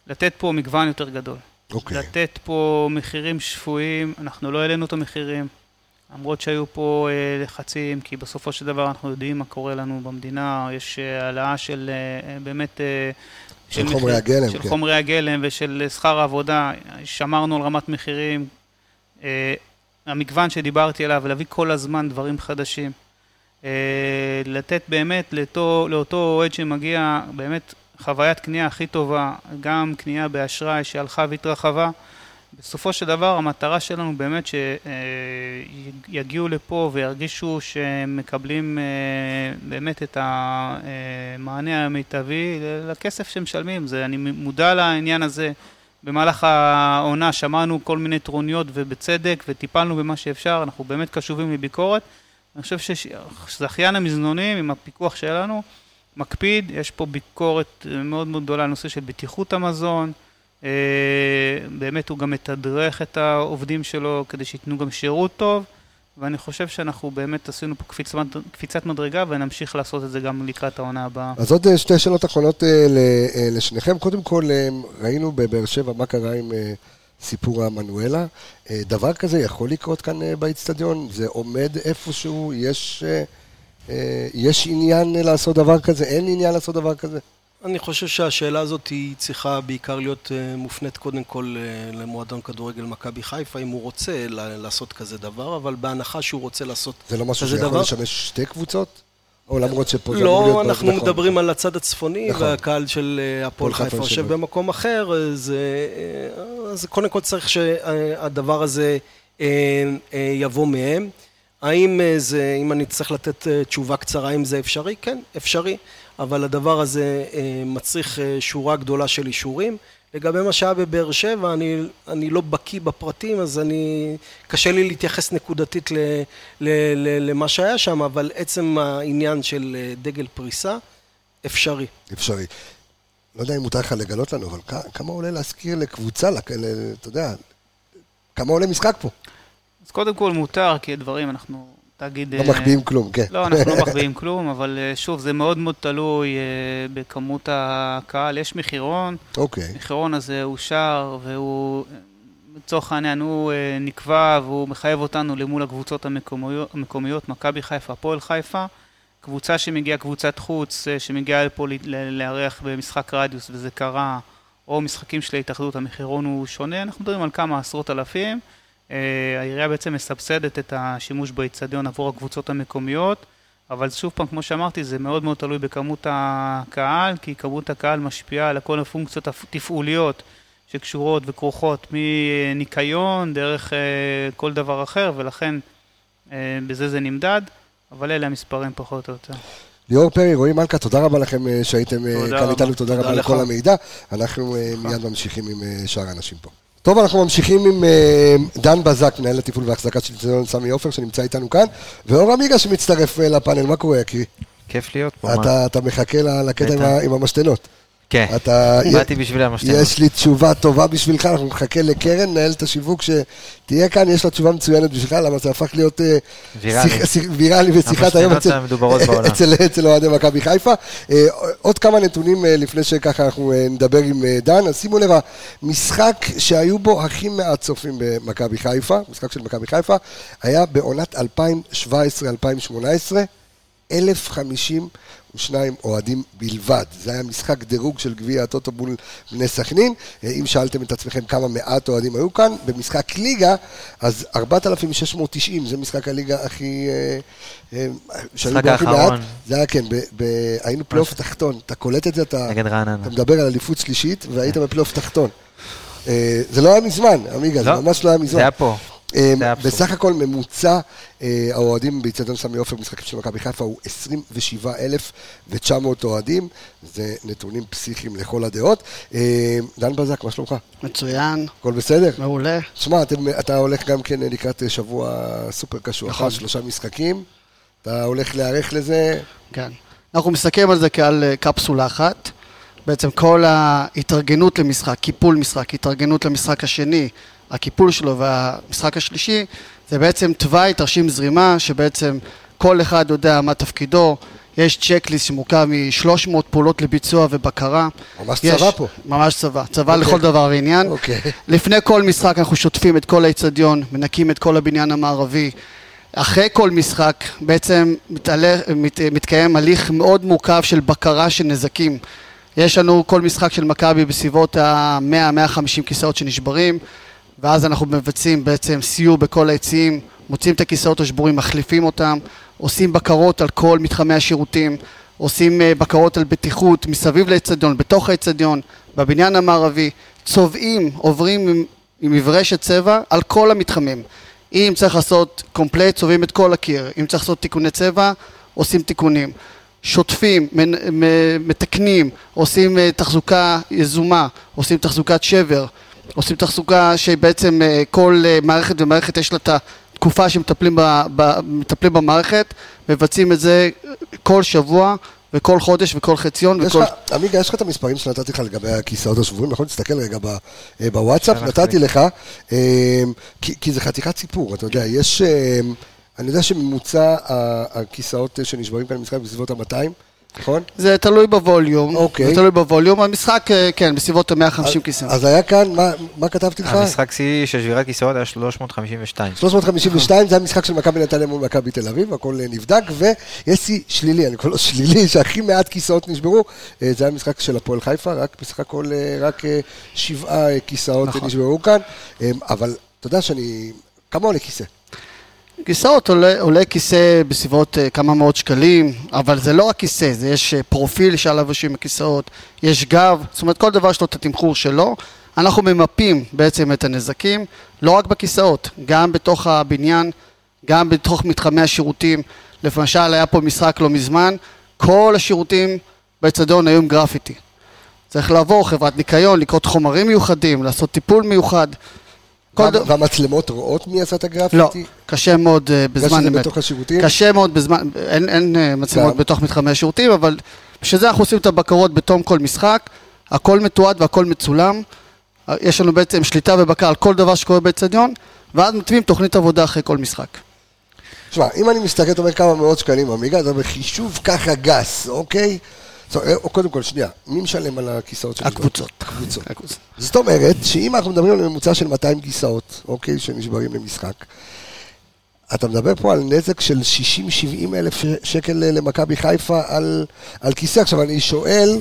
לתת פה מגוון יותר גדול. אוקיי. Okay. לתת פה מחירים שפויים, אנחנו לא העלינו את המחירים, למרות שהיו פה אה, לחצים, כי בסופו של דבר אנחנו יודעים מה קורה לנו במדינה, יש אה, העלאה של אה, באמת... אה, של, של חומרי הגלם, של כן. חומרי הגלם ושל שכר העבודה, שמרנו על רמת מחירים. אה, המגוון שדיברתי עליו, להביא כל הזמן דברים חדשים. אה, לתת באמת לאותו, לאותו אוהד שמגיע באמת חוויית קנייה הכי טובה, גם קנייה באשראי שהלכה והתרחבה. בסופו של דבר המטרה שלנו באמת שיגיעו לפה וירגישו שהם מקבלים אה, באמת את המענה המיטבי לכסף שהם משלמים. זה, אני מודע לעניין הזה. במהלך העונה שמענו כל מיני טרוניות ובצדק וטיפלנו במה שאפשר, אנחנו באמת קשובים לביקורת. אני חושב שזכיין המזנונים עם הפיקוח שלנו מקפיד, יש פה ביקורת מאוד מאוד גדולה על נושא של בטיחות המזון, אה, באמת הוא גם מתדרך את העובדים שלו כדי שייתנו גם שירות טוב, ואני חושב שאנחנו באמת עשינו פה קפיצת, קפיצת מדרגה ונמשיך לעשות את זה גם לקראת העונה הבאה. אז עוד אה, שתי שאלות אחרונות אה, לשניכם. קודם כל, ראינו בבאר שבע מה קרה עם... סיפור המנואלה. אה, דבר כזה יכול לקרות כאן אה, באיצטדיון? זה עומד איפשהו? יש, אה, יש עניין לעשות דבר כזה? אין עניין לעשות דבר כזה? אני חושב שהשאלה הזאת היא צריכה בעיקר להיות מופנית קודם כל למועדון כדורגל מכבי חיפה, אם הוא רוצה לעשות כזה דבר, אבל בהנחה שהוא רוצה לעשות כזה דבר... זה לא משהו שיכול לשמש שתי קבוצות? או למרות שפה זה אמור לא, להיות... לא, אנחנו נכון. מדברים על הצד הצפוני, נכון. והקהל של אה, הפועל חיפה יושב במקום אחר, אז, אז קודם כל צריך שהדבר הזה אה, אה, יבוא מהם. האם זה, אם אני צריך לתת תשובה קצרה, האם זה אפשרי? כן, אפשרי, אבל הדבר הזה מצריך שורה גדולה של אישורים. לגבי מה שהיה בבאר שבע, אני, אני לא בקיא בפרטים, אז אני... קשה לי להתייחס נקודתית ל, ל, ל, למה שהיה שם, אבל עצם העניין של אה, דגל פריסה, אפשרי. אפשרי. לא יודע אם מותר לך לגלות לנו, אבל כמה עולה להזכיר לקבוצה, אתה יודע, כמה עולה משחק פה? אז קודם כל מותר, כי הדברים, אנחנו תגיד... לא מחביאים כלום, כן. לא, אנחנו לא מחביאים כלום, אבל שוב, זה מאוד מאוד תלוי בכמות הקהל. יש מחירון, אוקיי. המחירון הזה אושר, והוא, לצורך העניין, הוא נקבע והוא מחייב אותנו למול הקבוצות המקומיות, מכבי חיפה, הפועל חיפה. קבוצה שמגיעה, קבוצת חוץ, שמגיעה לפה לארח במשחק רדיוס, וזה קרה, או משחקים של ההתאחדות, המחירון הוא שונה, אנחנו מדברים על כמה עשרות אלפים. אה, העירייה בעצם מסבסדת את השימוש באיצטדיון עבור הקבוצות המקומיות, אבל שוב פעם, כמו שאמרתי, זה מאוד מאוד תלוי בכמות הקהל, כי כמות הקהל משפיעה על כל הפונקציות התפעוליות שקשורות וכרוכות מניקיון, דרך אה, כל דבר אחר, ולכן אה, בזה זה נמדד, אבל אלה המספרים פחות או יותר. ליאור פרי, רועי מלכה, תודה רבה לכם שהייתם כאן איתנו, תודה רבה לכל המידע. אנחנו מיד ממשיכים עם שאר האנשים פה. טוב, אנחנו ממשיכים עם uh, דן בזק, מנהל התפעול והחזקה של ציון סמי עופר, שנמצא איתנו כאן, ואור עמיגה שמצטרף uh, לפאנל, מה קורה, יקירי? כיף להיות פה, אתה, מחכה לקטע עם, עם המשתנות. כן, אתה, באתי בשביל המשתנות. יש לי תשובה טובה בשבילך, אנחנו נחכה לקרן, נהל את השיווק שתהיה כאן, יש לה תשובה מצוינת בשבילך, למה זה הפך להיות אה, ויראלי, שיח, ויראלי בשיחת היום אצל, אצל, אצל אוהדי מכבי חיפה. אה, עוד כמה נתונים אה, לפני שככה אנחנו נדבר עם דן, אז שימו לב, המשחק שהיו בו הכי מעט צופים במכבי חיפה, משחק של מכבי חיפה, היה בעונת 2017-2018, 1050 ושניים אוהדים בלבד. זה היה משחק דירוג של גביע הטוטו מול בני סכנין. אה, אם שאלתם את עצמכם כמה מעט אוהדים היו כאן, במשחק ליגה, אז 4,690, זה משחק הליגה הכי... אה, אה, משחק האחרון. זה היה כן, ב, ב, היינו פלייאוף תחתון. אתה קולט את זה? אתה. אתה מדבר על אליפות שלישית, והיית בפלייאוף תחתון. זה לא היה מזמן, אמיגו, לא, זה ממש לא היה מזמן. זה היה פה. אמ, בסך הכל ממוצע אה, האוהדים באיצטדיון סמי עופר במשחקים של מכבי חיפה הוא 27,900 אוהדים, זה נתונים פסיכיים לכל הדעות. אמ, דן בזק, מה שלומך? מצוין. הכל בסדר? מעולה. תשמע, אתה הולך גם כן לקראת שבוע סופר קשוח, נכון. שלושה משחקים, אתה הולך להיערך לזה? כן. אנחנו מסתכלים על זה כעל אה, קפסולה אחת. בעצם כל ההתארגנות למשחק, קיפול משחק, התארגנות למשחק השני, הקיפול שלו והמשחק השלישי זה בעצם תוואי תרשים זרימה שבעצם כל אחד יודע מה תפקידו יש צ'קליסט שמורכב מ-300 פעולות לביצוע ובקרה. ממש יש, צבא פה. ממש צבא, צבא okay. לכל אוקיי. דבר ועניין. Okay. אוקיי. לפני כל משחק אנחנו שוטפים את כל האיצטדיון, מנקים את כל הבניין המערבי. אחרי כל משחק בעצם מתעלה, מת, מתקיים הליך מאוד מורכב של בקרה של נזקים. יש לנו כל משחק של מכבי בסביבות ה-100-150 כיסאות שנשברים. ואז אנחנו מבצעים בעצם סיור בכל היציעים, מוצאים את הכיסאות השבורים, מחליפים אותם, עושים בקרות על כל מתחמי השירותים, עושים אה, בקרות על בטיחות מסביב לאצטדיון, בתוך האצטדיון, בבניין המערבי, צובעים, עוברים עם, עם מברשת צבע על כל המתחמים. אם צריך לעשות קומפלט, צובעים את כל הקיר, אם צריך לעשות תיקוני צבע, עושים תיקונים. שוטפים, מתקנים, עושים אה, תחזוקה יזומה, עושים תחזוקת שבר, עושים תחזוקה שבעצם אה, כל אה, מערכת ומערכת יש לה את התקופה שמטפלים ב, ב, מטפלים מבצעים את זה כל שבוע וכל חודש וכל חציון וכל... עמיגה, יש לך את המספרים שנתתי לך לגבי הכיסאות השבויים, נכון? תסתכל רגע אה, בוואטסאפ, נתתי לך, כי, כי זה חתיכת סיפור, אתה יודע, יש... אני יודע שממוצע הכיסאות שנשברים כאן במשחק בסביבות ה-200, נכון? זה תלוי בווליום. אוקיי. זה תלוי בווליום. המשחק, אה, כן, בסביבות ה-150 כיסאות. אז היה כאן, מה, מה כתבתי לך? המשחק שיא של שבירת כיסאות היה 352. 352, זה המשחק של מכבי נתניה מול מכבי תל אביב, הכל אה, נבדק, ויש שיא שלילי, אני קורא לו שלילי, שהכי מעט כיסאות נשברו, אה, זה היה משחק של הפועל חיפה, רק בסך הכל, רק שבעה כיסאות נכון. נשברו כאן, אבל אתה יודע שאני, כמה עולה כיסא? כיסאות עולה, עולה כיסא בסביבות uh, כמה מאות שקלים, אבל זה לא רק כיסא, זה יש uh, פרופיל שעליו יושבים הכיסאות, יש גב, זאת אומרת כל דבר יש לו את התמחור שלו. אנחנו ממפים בעצם את הנזקים, לא רק בכיסאות, גם בתוך הבניין, גם בתוך מתחמי השירותים. למשל היה פה משחק לא מזמן, כל השירותים באצטדיון היו עם גרפיטי. צריך לעבור חברת ניקיון, לקרות חומרים מיוחדים, לעשות טיפול מיוחד. והמצלמות רואות מי עשה את הגרפיטי? לא, קשה מאוד אה, בזמן אמת. בתוך השירותים? קשה מאוד בזמן, אין, אין אה, מצלמות בתוך מתחמי השירותים, אבל בשביל זה אנחנו עושים את הבקרות בתום כל משחק, הכל מתועד והכל מצולם. אה, יש לנו בעצם שליטה ובקרה על כל דבר שקורה באצטדיון, ואז מתווים תוכנית עבודה אחרי כל משחק. תשמע, אם אני מסתכל, אתה אומר כמה מאות שקלים עמיגה, זה בחישוב ככה גס, אוקיי? או קודם כל, שנייה, מי משלם על הכיסאות שנשברות? הקבוצות. הקבוצות. זאת אומרת, שאם אנחנו מדברים על ממוצע של 200 כיסאות, אוקיי, שנשברים למשחק, אתה מדבר פה על נזק של 60-70 אלף שקל למכבי חיפה על, על כיסא. עכשיו, אני שואל,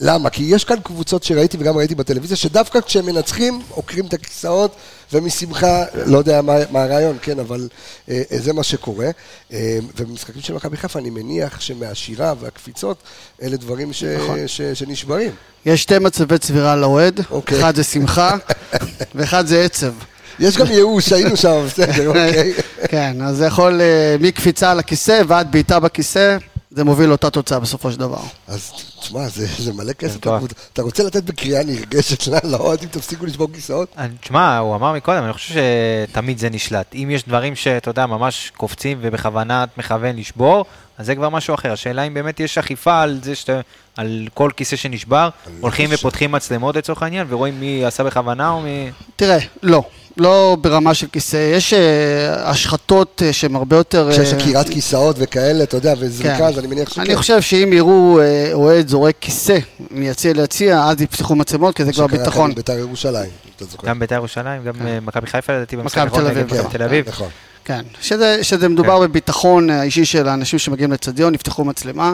למה? כי יש כאן קבוצות שראיתי וגם ראיתי בטלוויזיה, שדווקא כשהם מנצחים, עוקרים את הכיסאות, ומשמחה, לא יודע מה, מה הרעיון, כן, אבל אה, אה, זה מה שקורה. אה, ובמשחקים של מכבי חיפה, אני מניח שמהשירה והקפיצות, אלה דברים ש, נכון. ש, ש, שנשברים. יש שתי מצבי צבירה לאוהד, אוקיי. אחד זה שמחה, ואחד זה עצב. יש גם ייאוש, היינו שם, בסדר, אוקיי. כן, אז זה יכול אה, מקפיצה על הכיסא ועד בעיטה בכיסא. זה מוביל לאותה תוצאה בסופו של דבר. אז תשמע, זה, זה מלא כסף. אתה רוצה לתת בקריאה נרגשת לאוהדים, תפסיקו לשבור כיסאות? תשמע, הוא אמר מקודם, אני חושב שתמיד זה נשלט. אם יש דברים שאתה יודע, ממש קופצים ובכוונת מכוון לשבור, אז זה כבר משהו אחר. השאלה אם באמת יש אכיפה על זה שאתה, על כל כיסא שנשבר, הולכים ופותחים מצלמות לצורך העניין, ורואים מי עשה בכוונה או מי... תראה, לא. לא ברמה של כיסא, יש uh, השחתות uh, שהן הרבה יותר... כשיש uh, עקירת כיסאות וכאלה, אתה יודע, וזריקה, כן. אז אני מניח שכן. אני חושב שאם יראו אוהד זורק כיסא מיציע ליציע, אז יפתחו מצלמות, כי זה כבר ביטחון. בית"ר ירושלים, אתה זוכר. גם בית"ר ירושלים, גם כן. מכבי חיפה לדעתי במשחק נגד מכבי תל אביב. נכון. כן, שזה, שזה מדובר כן. בביטחון האישי של האנשים שמגיעים לצדיון, יפתחו מצלמה.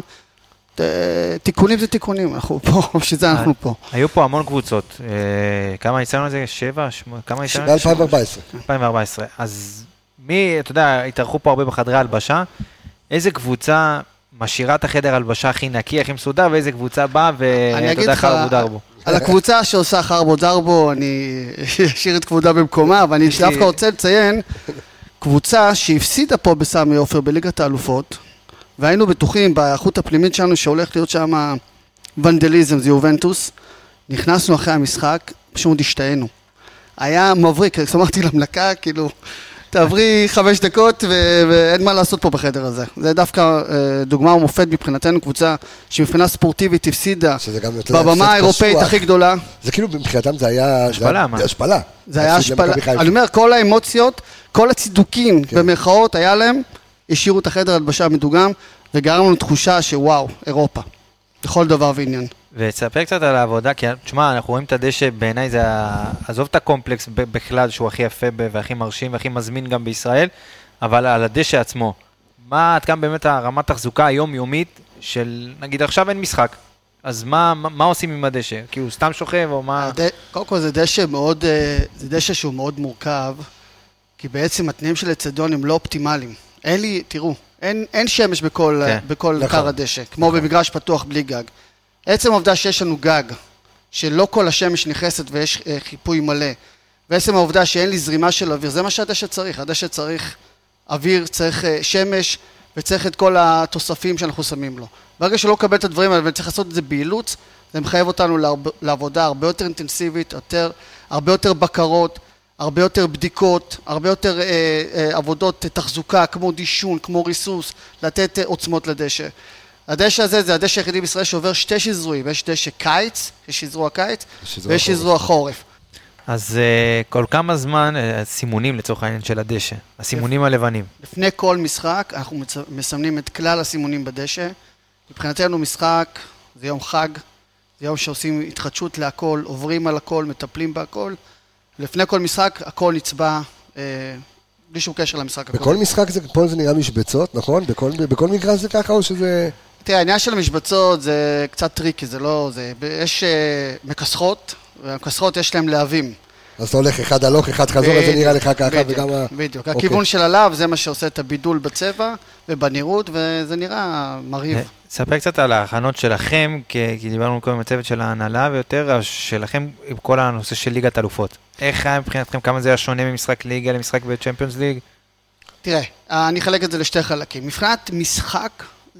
תיקונים זה תיקונים, אנחנו פה, בשביל זה אנחנו פה. היו פה המון קבוצות, אה, כמה ניסיון לזה? שבע? כמה ניסיון? ב-2014. 2014. אז מי, אתה יודע, התארחו פה הרבה בחדרי הלבשה, איזה קבוצה משאירה את החדר הלבשה הכי נקי, הכי מסודר, ואיזה קבוצה באה ואתה יודע, חרבו דרבו. על הקבוצה שעושה חרבו דרבו, אני אשאיר את כבודה במקומה, אבל אני דווקא רוצה לציין קבוצה שהפסידה פה בסמי עופר בליגת האלופות. והיינו בטוחים באיכות הפנימית שלנו שהולך להיות שם ונדליזם, זה יובנטוס. נכנסנו אחרי המשחק, פשוט השתהינו. היה מבריק, אמרתי למלכה, כאילו, תעברי חמש דקות ו- ואין מה לעשות פה בחדר הזה. זה דווקא אה, דוגמה ומופת מבחינתנו, קבוצה שמבחינה ספורטיבית הפסידה בבמה האירופאית הכי גדולה. זה כאילו מבחינתם זה היה... השפלה, מה? השפלה. זה היה השפלה. אני אומר, כל האמוציות, כל הצידוקים, כן. במרכאות, היה להם. השאירו את החדר הלבשה המדוגם, וגרם לנו תחושה שוואו, אירופה. לכל דבר ועניין. ותספר קצת על העבודה, כי תשמע, אנחנו רואים את הדשא, בעיניי זה, עזוב את הקומפלקס בכלל, שהוא הכי יפה והכי מרשים והכי מזמין גם בישראל, אבל על הדשא עצמו. מה, עד כמה באמת הרמת תחזוקה היומיומית של, נגיד עכשיו אין משחק, אז מה, מה, מה עושים עם הדשא? כאילו, סתם שוכב או מה? הד... קודם כל זה דשא מאוד, אה, זה דשא שהוא מאוד מורכב, כי בעצם התנאים של אצטדיון הם לא אופטימליים. אין לי, תראו, אין, אין שמש בכל, כן. בכל נכון. קר הדשא, כמו נכון. במגרש פתוח בלי גג. עצם העובדה שיש לנו גג, שלא כל השמש נכנסת ויש אה, חיפוי מלא, ועצם העובדה שאין לי זרימה של אוויר, זה מה שהדשא צריך. הדשא צריך אוויר, צריך אה, שמש, וצריך את כל התוספים שאנחנו שמים לו. ברגע שלא מקבל את הדברים האלה וצריך לעשות את זה באילוץ, זה מחייב אותנו לעבודה הרבה יותר אינטנסיבית, יותר, הרבה יותר בקרות, הרבה יותר בדיקות, הרבה יותר אה, אה, עבודות תחזוקה כמו דישון, כמו ריסוס, לתת אה, עוצמות לדשא. הדשא הזה זה הדשא היחידי בישראל שעובר שתי שזרועים, יש דשא קיץ, יש שזרוע קיץ, ויש שזרוע חורף. אז uh, כל כמה זמן, uh, סימונים לצורך העניין של הדשא, הסימונים לפ... הלבנים. לפני כל משחק אנחנו מצ... מסמנים את כלל הסימונים בדשא. מבחינתנו משחק זה יום חג, זה יום שעושים התחדשות להכל, עוברים על הכל, מטפלים בהכל. לפני כל משחק הכל נצבע אה, בלי שום קשר למשחק הקודם. בכל משחק זה, פה זה נראה משבצות, נכון? בכל, בכל מגרש זה ככה או שזה... תראה, העניין של המשבצות זה קצת טריקי, זה לא... זה, יש אה, מכסחות, והמכסחות יש להם להבים. אז אתה הולך אחד הלוך, אחד חזור, אז זה נראה לך ככה בדיוק, וגם ה... בדיוק, אוקיי. הכיוון של הלהב זה מה שעושה את הבידול בצבע ובנראות, וזה נראה מרהיב. ספר קצת על ההכנות שלכם, כי, כי דיברנו קודם עם הצוות של ההנהלה, ויותר שלכם עם כל הנושא של ליגת אלופות. איך היה מבחינתכם, כמה זה היה שונה ממשחק ליגה למשחק בצ'מפיונס ליג? תראה, אני אחלק את זה לשתי חלקים. מבחינת משחק,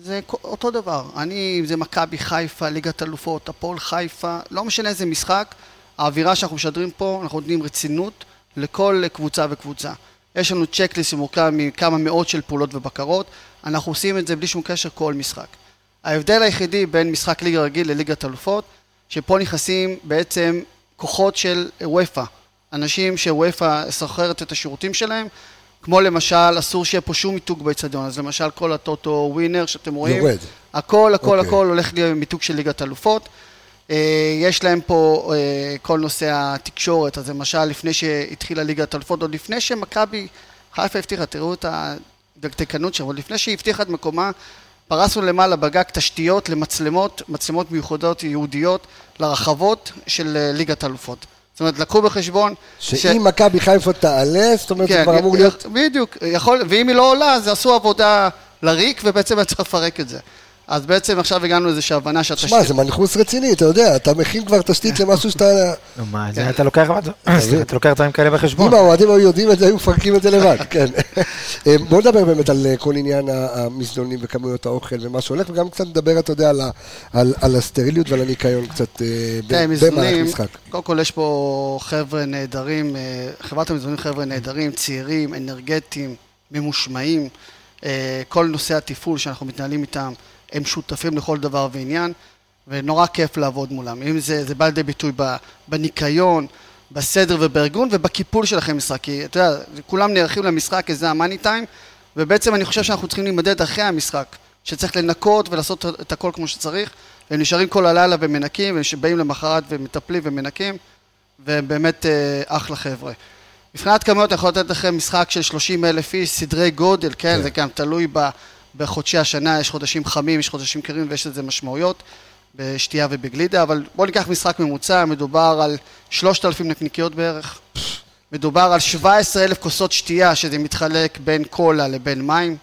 זה אותו דבר. אני, אם זה מכבי חיפה, ליגת אלופות, הפועל חיפה, לא משנה איזה משחק, האווירה שאנחנו משדרים פה, אנחנו נותנים רצינות לכל קבוצה וקבוצה. יש לנו צ'קליסט שמורכב מכמה מאות של פעולות ובקרות, אנחנו עושים את זה בלי שום קשר כל משחק. ההבדל היחידי בין משחק ליגה רגיל לליגת אלופות, שפה נכנסים בעצם כוחות של וופא, אנשים שוופא סוחרת את השירותים שלהם, כמו למשל, אסור שיהיה פה שום מיתוג באצטדיון, אז למשל כל הטוטו ווינר שאתם רואים, יורד. הכל, הכל, אוקיי. הכל הולך למיתוג של ליגת אלופות. אה, יש להם פה אה, כל נושא התקשורת, אז למשל לפני שהתחילה ליגת אלופות, עוד לפני שמכבי חיפה הבטיחה, תראו את הדקדקנות שם, עוד לפני שהיא הבטיחה את מקומה, פרסנו למעלה בגג תשתיות למצלמות, מצלמות מיוחדות ייעודיות לרחבות של אה, ליגת אלופות. זאת אומרת, לקחו בחשבון... ש- שאם מכבי חיפה תעלה, זאת אומרת, זה כבר אמור להיות... בדיוק, יכול, ואם היא לא עולה, אז עשו עבודה לריק, ובעצם היה צריך לפרק את זה. אז בעצם עכשיו הגענו לאיזושהי הבנה שהתשתית... שמע, זה מנחוס רציני, אתה יודע, אתה מכין כבר תשתית למשהו שאתה... נו, מה, זה אתה לוקח אתה לוקח דברים כאלה בחשבון. אם האוהדים היו יודעים את זה, היו מפרקים את זה לבד, כן. אה, בואו נדבר באמת על אה, כל עניין המזנונים וכמויות האוכל ומה שהולך, וגם קצת נדבר, אתה יודע, על ה- על- על הסטריליות ועל הניקיון קצת אה, במהלך משחק. קודם כל יש פה חבר'ה נהדרים, חברת המזנונים חבר'ה נהדרים, צעירים, אנרגטיים, ממושמעים. כל נושא התפעול שאנחנו מתנהלים איתם, הם שותפים לכל דבר ועניין, ונורא כיף לעבוד מולם. אם זה, זה בא לידי ביטוי בניקיון, בסדר ובארגון ובקיפול שלכם משחק. כי אתה יודע, כולם נערכים למשחק, כי זה המאני טיים, ובעצם אני חושב שאנחנו צריכים להימדד אחרי המשחק, שצריך לנקות ולעשות את הכל כמו שצריך, והם נשארים כל הלילה ומנקים, ובאים למחרת ומטפלים ומנקים, והם באמת אה, אחלה חבר'ה. מבחינת כמויות, אני יכול לתת לכם משחק של 30 אלף איש, סדרי גודל, כן, כן. זה גם תלוי ב, בחודשי השנה, יש חודשים חמים, יש חודשים קרים ויש לזה משמעויות בשתייה ובגלידה, אבל בואו ניקח משחק ממוצע, מדובר על 3,000 נקניקיות בערך, מדובר על 17 אלף כוסות שתייה, שזה מתחלק בין קולה לבין מים,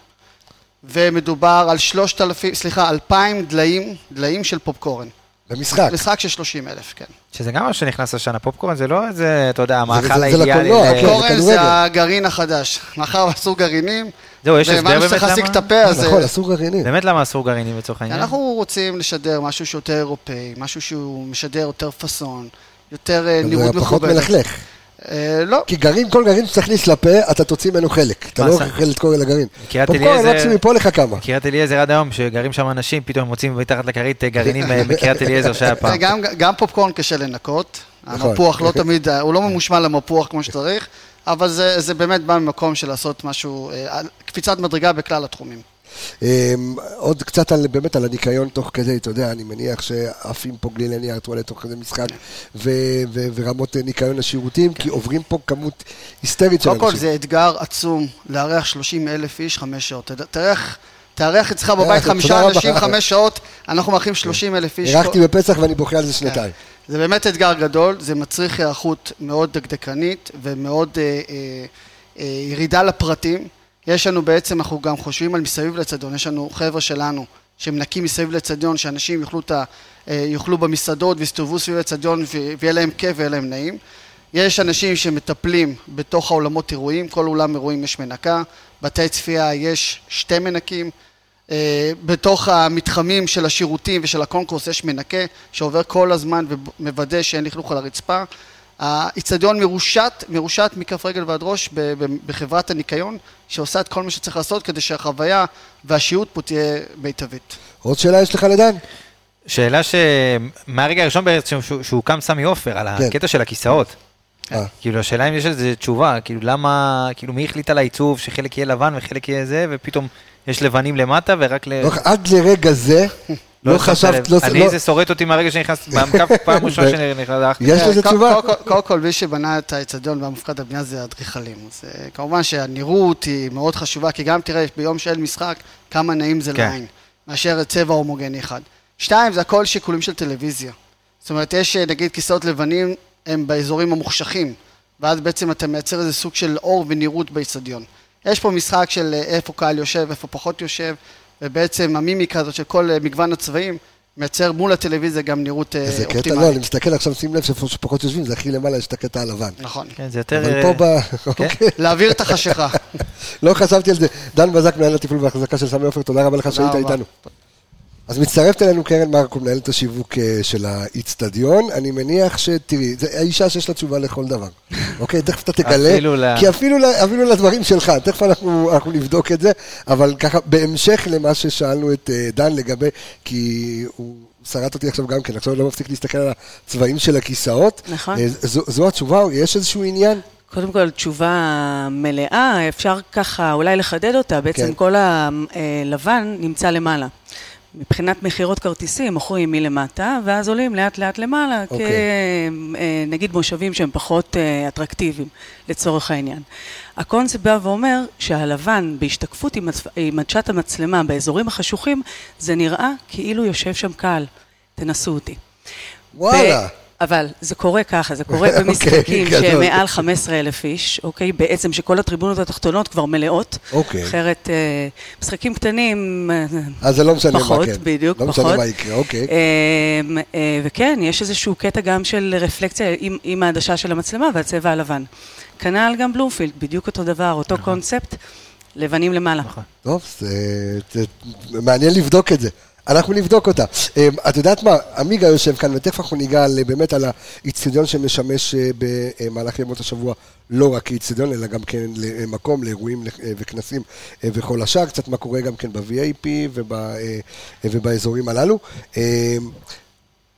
ומדובר על 3,000, סליחה, 2,000 דליים, דליים של פופקורן. במשחק. משחק של 30 אלף, כן. שזה גם מה שנכנס השנה, פופקורן זה לא איזה, אתה יודע, המאכל זה- זה האידיאלי. לקולנוע, ל- כן. פופקורן כדורגל. זה הגרעין החדש. מאחר ואסור גרעינים, זהו, יש הסבר והבנו באמת שצריך להחזיק את למה? הפה, אז... נכון, אסור גרעינים. באמת למה אסור גרעינים לצורך העניין? אנחנו רוצים לשדר משהו שיותר אירופאי, משהו שהוא משדר יותר פאסון, יותר אה, נראות זה פחות מכובדת. מלכלך. אה, לא, כי גרעין, כל גרעין שתכניס לפה, אתה תוציא ממנו חלק. אתה לא אוכל את כל הגרעין. קריית פופקורן, אליעזר- מקסימום מפה לך כמה. קריית אליעזר עד היום, שגרים שם אנשים, פתאום מוצאים מתחת לכרית אה, גרעינים בקריית אליעזר שהיה פעם. גם, גם פופקורן קשה לנקות, נכון. המפוח לא תמיד, הוא לא ממושמע למפוח כמו שצריך, אבל זה, זה באמת בא ממקום של לעשות משהו, אה, קפיצת מדרגה בכלל התחומים. אמ, עוד קצת על, באמת על הניקיון תוך כדי, אתה יודע, אני מניח שעפים פה גלילי נייר טואלט תוך כדי משחק, ו- ו- ורמות אה, ניקיון לשירותים, כי עוברים פה כמות היסטרית של קודם אנשים. כל זה אתגר עצום לארח 30 אלף איש חמש שעות. תארח, תארח אצלך בבית תודה חמישה. אנשים חמש שעות, אנחנו מארחים 30 אלף איש. אירחתי בפסח ואני בוכה על זה שנתיים. זה באמת אתגר גדול, זה מצריך היערכות מאוד דקדקנית ומאוד אה, אה, אה, ירידה לפרטים. יש לנו בעצם, אנחנו גם חושבים על מסביב לאצטדיון, יש לנו חבר'ה שלנו שמנקים מסביב לאצטדיון, שאנשים יאכלו, את ה, אה, במסעדות ויסתובבו סביב האצטדיון ו- ויהיה להם כיף ויהיה להם נעים. יש אנשים שמטפלים בתוך האולמות אירועים, כל אולם אירועים יש מנקה, בתי צפייה יש שתי מנקים, בתוך המתחמים של השירותים ושל הקונקורס יש מנקה שעובר כל הזמן ומוודא שאין לכלוך על הרצפה. האיצטדיון מרושת, מרושת מכף רגל ועד ראש בחברת הניקיון שעושה את כל מה שצריך לעשות כדי שהחוויה והשהות פה תהיה מיטבית. עוד שאלה יש לך לדן? שאלה שמהרגע הראשון בעצם שהוא- שהוקם סמי עופר, על כן. הקטע של הכיסאות. אה. כאילו השאלה אם יש לזה תשובה, כאילו למה, כאילו מי החליט על העיצוב שחלק יהיה לבן וחלק יהיה זה, ופתאום יש לבנים למטה ורק ל... לא, עד לרגע זה, לא שמת חשבת. לא... אני לא- זה שורט אותי מהרגע שנכנסתי, במקף פעם ראשונה שנכנסתי. יש לזה אה, תשובה? קודם כל- מי שבנה את האצטדיון והמופקד על בנייה זה האדריכלים. אז אה, כמובן שהנראות היא מאוד חשובה, כי גם תראה, ביום של משחק, כמה נעים זה כן. לעין, מאשר צבע הומוגני אחד. שתיים, זה הכל שיקולים של טלוויזיה. זאת אומרת, יש אה, נגיד כיסאות לבנים, הם באזורים המוחשכים, ואז בעצם אתה מייצר איזה סוג של אור ונראות באצטדיון. יש פה משחק של אה, איפה קהל יושב, איפה פחות יושב, ובעצם המימיקה הזאת של כל אה, מגוון הצבעים, מייצר מול הטלוויזיה גם נראות אה, איזה קטע, לא, אופטימלית. אני מסתכל עכשיו, שים לב שאיפה שפחות יושבים, זה הכי למעלה, יש את הקטע הלבן. נכון. כן, זה יותר... אבל פה ב... כן. אוקיי. להעביר את החשיכה. לא חשבתי על זה. דן בזק, מנהל התפעול והחזקה של סמי עופר, תודה רבה לך שהיית. איתנו. אז מצטרפת אלינו קרן מרקו, מנהלת השיווק של האיצטדיון. אני מניח שתראי, זה האישה שיש לה תשובה לכל דבר. אוקיי, תכף אתה תגלה. אפילו ל- כי אפילו, אפילו לדברים שלך, תכף אנחנו, אנחנו נבדוק את זה. אבל ככה, בהמשך למה ששאלנו את אה, דן לגבי, כי הוא שרט אותי עכשיו גם כן, עכשיו אני לא מפסיק להסתכל על הצבעים של הכיסאות. נכון. אה, זו, זו התשובה, יש איזשהו עניין? קודם כל, תשובה מלאה, אפשר ככה אולי לחדד אותה, בעצם כן. כל הלבן נמצא למעלה. מבחינת מכירות כרטיסים, מוכרים מלמטה, ואז עולים לאט לאט למעלה, אוקיי. כנגיד מושבים שהם פחות אה, אטרקטיביים, לצורך העניין. הקונספט בא ואומר שהלבן, בהשתקפות עם, הצ- עם עדשת המצלמה באזורים החשוכים, זה נראה כאילו יושב שם קהל. תנסו אותי. וואלה. ב- אבל זה קורה ככה, זה קורה אוקיי, במשחקים גדול. שהם מעל 15 אלף איש, אוקיי? בעצם שכל הטריבונות התחתונות כבר מלאות. אוקיי. אחרת, אה, משחקים קטנים, אה, אז זה לא משנה מה, פחות, כן. בדיוק, לא פחות. משנה מה יקרה, אוקיי. אה, אה, וכן, יש איזשהו קטע גם של רפלקציה עם, עם העדשה של המצלמה והצבע הלבן. כנ"ל גם בלומפילד, בדיוק אותו דבר, אותו קונספט, לבנים למעלה. טוב, זה, זה מעניין לבדוק את זה. אנחנו נבדוק אותה. אה, את יודעת מה, עמיגה יושב כאן, ותכף אנחנו ניגע באמת על האיצטדיון שמשמש אה, במהלך ימות השבוע, לא רק כאיצטדיון, אלא גם כן למקום, לאירועים אה, וכנסים אה, וכל השאר, קצת מה קורה גם כן ב-VAP וב, ובאזורים הללו.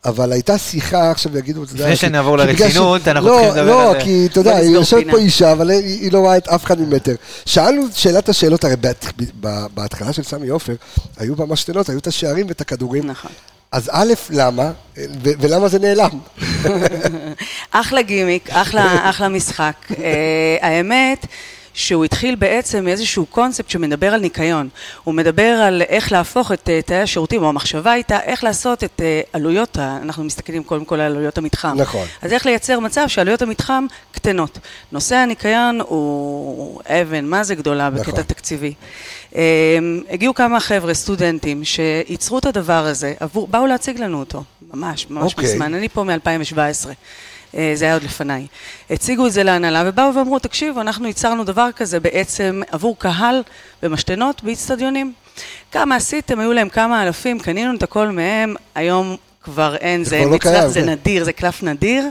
אה, אבל הייתה שיחה, עכשיו יגידו, אתה יודע... לפני כי- שנעבור לרצינות, אנחנו לא, צריכים לדבר לא, על זה. כי אתה יודע, היא יושבת. פה אישה, אבל היא לא רואה את אף אחד ממטר. שאלנו שאלת השאלות, הרי בהתחלה של סמי עופר, היו בה משתנות, היו את השערים ואת הכדורים. נכון. אז א', למה? ו- ולמה זה נעלם? אחלה גימיק, אחלה, משחק. Uh, האמת שהוא התחיל בעצם מאיזשהו קונספט שמדבר על ניקיון. הוא מדבר על איך להפוך את uh, תאי השירותים, או המחשבה הייתה איך לעשות את uh, עלויות, אנחנו מסתכלים קודם כל על עלויות המתחם. נכון. אז איך לייצר מצב שעלויות המתחם קטנות. נושא הניקיון הוא אבן, מה זה גדולה בקטע נכון. תקציבי. Um, הגיעו כמה חבר'ה, סטודנטים, שייצרו את הדבר הזה, עבור, באו להציג לנו אותו, ממש, ממש אוקיי. מזמן. אני פה מ-2017. אה, זה היה עוד לפניי. הציגו את זה להנהלה ובאו ואמרו, תקשיבו, אנחנו ייצרנו דבר כזה בעצם עבור קהל במשתנות באיצטדיונים. כמה עשיתם? היו להם כמה אלפים, קנינו את הכל מהם, היום כבר אין, זה זה כבר לא מצרך, קיים, זה כן. נדיר, זה קלף נדיר,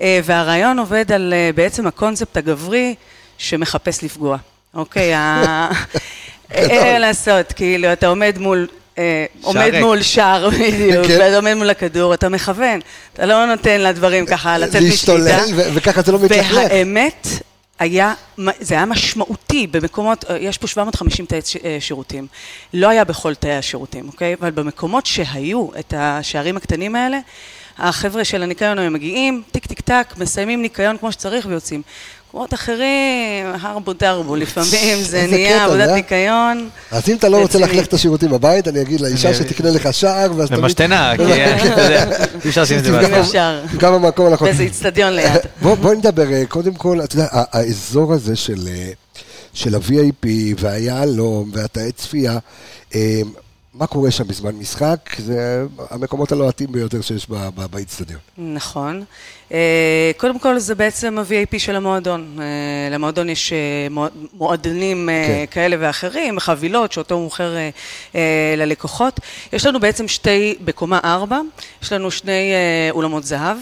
אה, והרעיון עובד על אה, בעצם הקונספט הגברי שמחפש לפגוע. אוקיי, אין מה לעשות, כאילו, אתה עומד מול... אה, עומד. מול שער, בדיוק, כן. ואתה עומד מול הכדור, אתה מכוון, אתה לא נותן לדברים ככה לצאת משליטה. להשתולל, וככה זה לא מתלכלך. והאמת, היה, זה היה משמעותי במקומות, אה, יש פה 750 תאי אה, שירותים, לא היה בכל תאי השירותים, אוקיי? אבל במקומות שהיו את השערים הקטנים האלה, החבר'ה של הניקיון הם מגיעים, טיק טיק טק, מסיימים ניקיון כמו שצריך ויוצאים. מקומות אחרים, הרבו דרבו, לפעמים זה נהיה קטע, עבודת אה? ניקיון. אז אם אתה לא רוצה. ללכלך את השירותים בבית, אני אגיד לאישה שתקנה לך שער, ואז תמיד... ומשתנה, כי אה, אי אפשר לשים את זה בעצמם. אפשר. גם במקום הנכון. באיזה איצטדיון ליד. בוא, בואי נדבר, אה, קודם כל, אתה יודע, האזור הזה של, אה, של ה-VIP והיהלום והתאי צפייה, אה, מה קורה שם בזמן משחק? זה המקומות הלוהטים ביותר שיש באיצטדיון. נכון. אה, קודם כל זה בעצם ה-VAP של המועדון. אה, למועדון יש אה, מוע- מועדונים כן. כאלה ואחרים, חבילות שאותו מוכר ללקוחות. יש לנו בעצם שתי, בקומה ארבע, יש לנו שני אולמות זהב.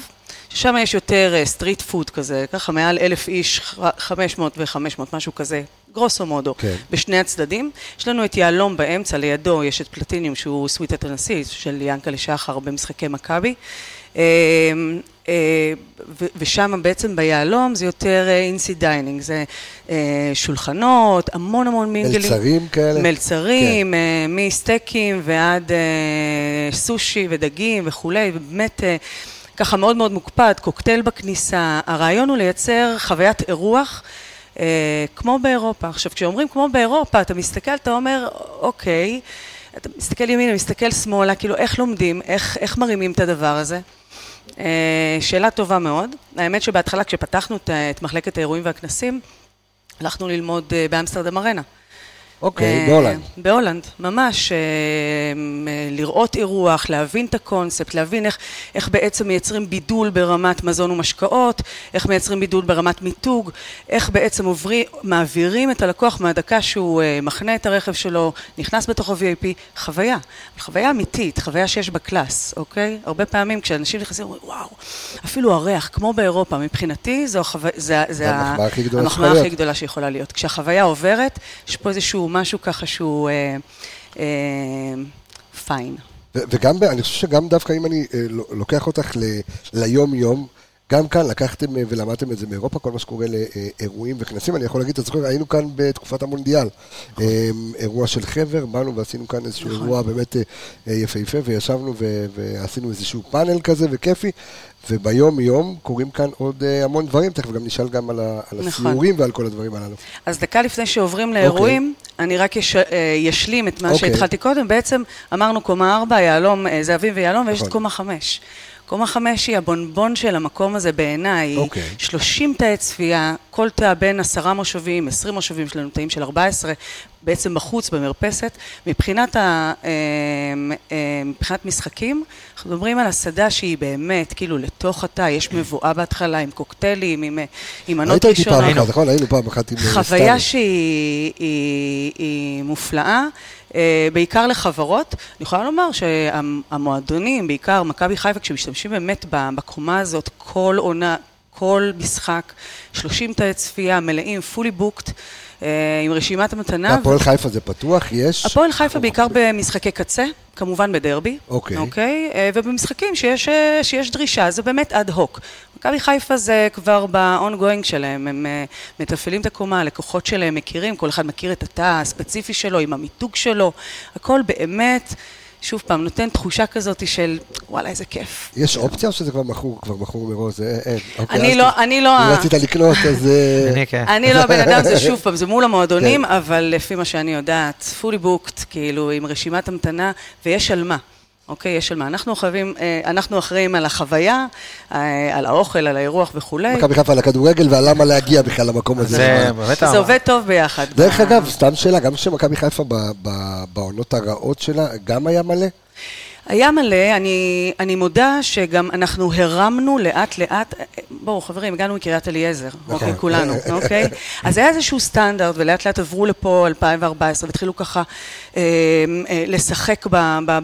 ששם יש יותר street food כזה, ככה מעל אלף איש, ח- 500 ו-500, משהו כזה, grosso modo, כן. בשני הצדדים. יש לנו את יהלום באמצע, לידו יש את פלטיניום שהוא סוויטת הנשיא של ינקלה שחר במשחקי מכבי. אה, אה, ושם בעצם ביהלום זה יותר fancy dining, זה אה, שולחנות, המון המון mingleים. מלצרים כאלה? מלצרים, אה, מסטייקים ועד אה, סושי ודגים וכולי, ובאמת אה, ככה מאוד מאוד מוקפד, קוקטייל בכניסה. הרעיון הוא לייצר חוויית אירוח. אה, כמו באירופה. עכשיו, כשאומרים כמו באירופה, אתה מסתכל, אתה אומר, אוקיי, אתה מסתכל ימינה, מסתכל שמאלה, כאילו, איך לומדים, איך, איך מרימים את הדבר הזה? אה, שאלה טובה מאוד. האמת שבהתחלה, כשפתחנו את, את מחלקת האירועים והכנסים, הלכנו ללמוד אה, באמסטרדם ארנה. אוקיי, אה, בהולנד. בהולנד, ממש. אה, לראות אירוח, להבין את הקונספט, להבין איך, איך בעצם מייצרים בידול ברמת מזון ומשקאות, איך מייצרים בידול ברמת מיתוג, איך בעצם עוברי, מעבירים את הלקוח מהדקה שהוא אה, מחנה את הרכב שלו, נכנס בתוך ה-VIP, חוויה. חוויה אמיתית, חוויה שיש בה קלאס, אוקיי? הרבה פעמים כשאנשים נכנסים, אומרים, וואו, אפילו הריח, כמו באירופה, מבחינתי זו החוויה, זה, זה המחמאה הכי. גדולה שיכולה להיות. כשהחוויה עוברת, יש פה איזשהו משהו ככה שהוא אה, אה, פיין. ו- וגם, אני חושב שגם דווקא אם אני אה, לו- לוקח אותך ליום-יום, גם כאן לקחתם אה, ולמדתם את זה מאירופה, כל מה שקורה לאירועים וכנסים. אני יכול להגיד, אתה זוכר, היינו כאן בתקופת המונדיאל. נכון. אה, אירוע של חבר, באנו ועשינו כאן איזשהו נכון. אירוע באמת אה, אה, יפהפה, וישבנו ו- ועשינו איזשהו פאנל כזה וכיפי, וביום יום קורים כאן עוד המון דברים, תכף גם נשאל גם על ה- על נכון. הסיורים ועל כל הדברים הללו. אז דקה לפני שעוברים לאירועים, אני רק יש, ישלים את מה אוקיי. שהתחלתי קודם. בעצם אמרנו קומה 4, יהלום, זהבים ויהלום, ויש נכון. את קומה 5. קומה 5 היא הבונבון של המקום הזה בעיניי. אוקיי. 30 תאי צפייה, כל תא בין 10 מושבים, 20 מושבים, יש לנו תאים של 14, בעצם בחוץ, במרפסת. מבחינת, ה, אה, אה, מבחינת משחקים, אנחנו מדברים על הסעדה שהיא באמת, כאילו, לתוך התא, יש מבואה בהתחלה, עם קוקטיילים, עם, אה, עם מנות היית איתי פעם ראשונות. אחת, נכון? היינו פעם אחת עם אה, חוויה. שהיא היא, היא מופלאה, אה, בעיקר לחברות. אני יכולה לומר שהמועדונים, בעיקר מכבי חיפה, כשמשתמשים באמת בקומה הזאת, כל עונה, כל משחק, 30 תאי צפייה מלאים, fully booked, אה, עם רשימת המתנה. הפועל חיפה זה פתוח, יש? הפועל חיפה בעיקר במשחקי קצה, כמובן בדרבי. אוקיי. אוקיי? אה, ובמשחקים שיש, אה, שיש דרישה, זה באמת אד הוק. מכבי חיפה זה כבר ב-ongoing שלהם, הם אה, מתפעלים את הקומה, הלקוחות שלהם מכירים, כל אחד מכיר את התא הספציפי שלו, עם המיתוג שלו, הכל באמת, שוב פעם, נותן תחושה כזאת של וואלה, איזה כיף. יש אופציה או שזה כבר מכור, כבר מכור מראש? זה אין. אוקיי, אני לא, אני לא... אם רצית לקנות, אז... אה, אני כן. אני לא הבן אדם, זה שוב פעם, זה מול המועדונים, כן. אבל לפי מה שאני יודעת, fully booked, כאילו, עם רשימת המתנה, ויש על מה. אוקיי, יש על מה. אנחנו חייבים, אה, אנחנו אחראים על החוויה, אה, על האוכל, על האירוח וכולי. מכבי חיפה על הכדורגל ועל למה להגיע בכלל למקום הזה. זה באמת... זה עובד טוב ביחד. דרך ב- אגב, סתם שאלה, גם כשמכבי חיפה ב- ב- בעונות הרעות שלה, גם היה מלא? היה מלא, אני, אני מודה שגם אנחנו הרמנו לאט לאט, בואו חברים, הגענו מקריית אליעזר, אוקיי, כולנו, אוקיי? אז היה איזשהו סטנדרט, ולאט לאט עברו לפה 2014, והתחילו ככה אה, אה, לשחק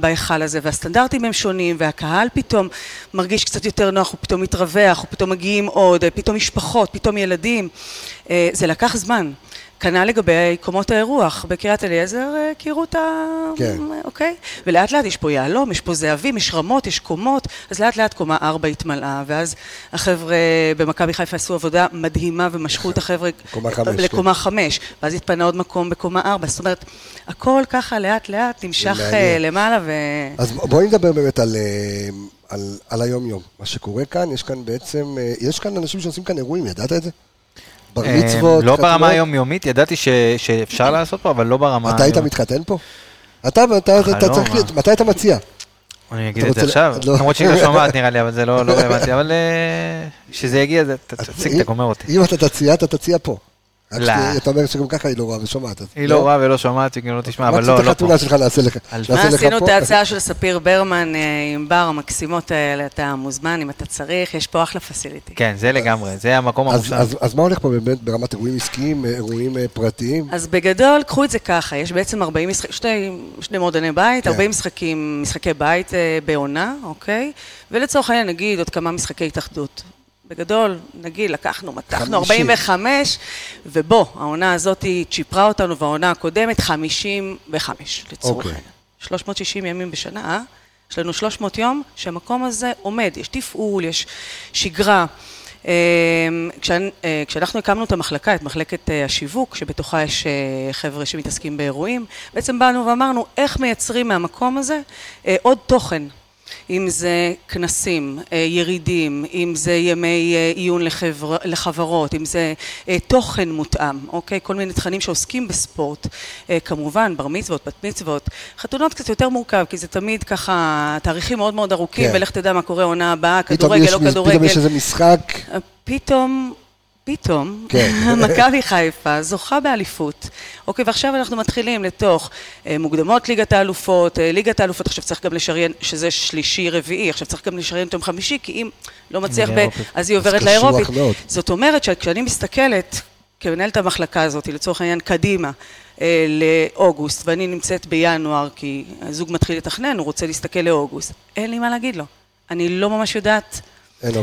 בהיכל הזה, והסטנדרטים הם שונים, והקהל פתאום מרגיש קצת יותר נוח, הוא פתאום מתרווח, הוא פתאום מגיעים עוד, אה, פתאום משפחות, פתאום ילדים. אה, זה לקח זמן. כנ"ל לגבי קומות האירוח, בקריית אליעזר אה, הכירו את ה... כן. אוקיי? ולאט לאט יש פה יהלום, יש פה זהבים, יש רמות, יש קומות, אז לאט לאט קומה ארבע התמלאה, ואז החבר'ה במכבי חיפה עשו עבודה מדהימה ומשכו את החבר'ה קומה חמש, כן. לקומה חמש, ואז התפנה עוד מקום בקומה ארבע, זאת אומרת, הכל ככה לאט לאט נמשך. אה, למעלה ו... אז בואי נדבר באמת על, אה, על, על היום-יום. מה שקורה כאן, יש כאן בעצם, אה, יש כאן אנשים שעושים כאן אירועים, ידעת את זה? בר מצוות, לא ברמה. היומיומית, ידעתי שאפשר לעשות פה, אבל לא ברמה... אתה היית. מתחתן פה? אתה, צריך? מתי אתה מציע? אני אגיד את זה עכשיו, לא. למרות שהיא לא שומעת נראה לי, אבל זה לא לא רלוונטי, אבל אה, כשזה יגיע, זה- ת- תציג, אתה גומר אותי. אם אתה תציע, אתה תציע פה. לא. אתה אומר שגם ככה היא לא רואה ושומעת. היא לא רואה ולא שומעת, היא גם לא תשמע, אבל לא, לא את פה. החתונה שלך נעשה לך. מה לך עשינו פה. את ההצעה של ספיר ברמן אה, עם בר המקסימות האלה, אתה מוזמן אם אתה צריך, יש פה אחלה פסיליטי. כן, זה לגמרי, זה המקום המושלם. אז, מה הולך פה באמת ברמת אירועים עסקיים, אה, אירועים אה, פרטיים? אז בגדול, קחו את זה ככה, יש בעצם 40 משחקים, שני, שני מועדוני בית, כן. 40 משחקים, משחקי בית בעונה, אוקיי? ולצורך העניין נגיד עוד כמה משחקי התאחדות. בגדול, נגיד, לקחנו, מתחנו 50. 45, ובוא, העונה הזאת צ'יפרה אותנו, והעונה הקודמת 55, לצורך אוקיי. העניין. 360 ימים בשנה, אה? יש לנו 300 יום שהמקום הזה עומד, יש תפעול, יש שגרה. אה, אה, כשאנחנו הקמנו את המחלקה, את מחלקת אה, השיווק, שבתוכה יש חבר'ה שמתעסקים באירועים, בעצם באנו ואמרנו איך מייצרים מהמקום הזה עוד תוכן. אם זה כנסים, אה, ירידים, אם זה ימי אה, עיון לחבר, לחברות, אם זה אה, תוכן מותאם, אוקיי? כל מיני תכנים שעוסקים בספורט. כמובן, בר מצוות, בת מצוות. חתונות קצת יותר מורכב, כי זה תמיד ככה תאריכים מאוד מאוד ארוכים, כן. ולך תדע מה קורה עונה הבאה, פתאום כדורגל, לא פתאום כדורגל. יש איזה משחק, פתאום, פתאום, כן. מכבי חיפה זוכה באליפות. אוקיי, ועכשיו אנחנו מתחילים לתוך אה, מוקדמות ליגת האלופות, אה, ליגת האלופות, עכשיו צריך גם לשריין, שזה שלישי, רביעי, עכשיו צריך גם לשריין את יום חמישי, כי אם לא מצליח ב... אז היא עוברת לאירופית. זאת אומרת שכשאני מסתכלת, כמנהלת המחלקה הזאת, לצורך העניין קדימה, אה, לאוגוסט, ואני נמצאת בינואר, כי הזוג מתחיל לתכנן, הוא רוצה להסתכל לאוגוסט, אין לי מה להגיד לו. אני לא ממש יודעת.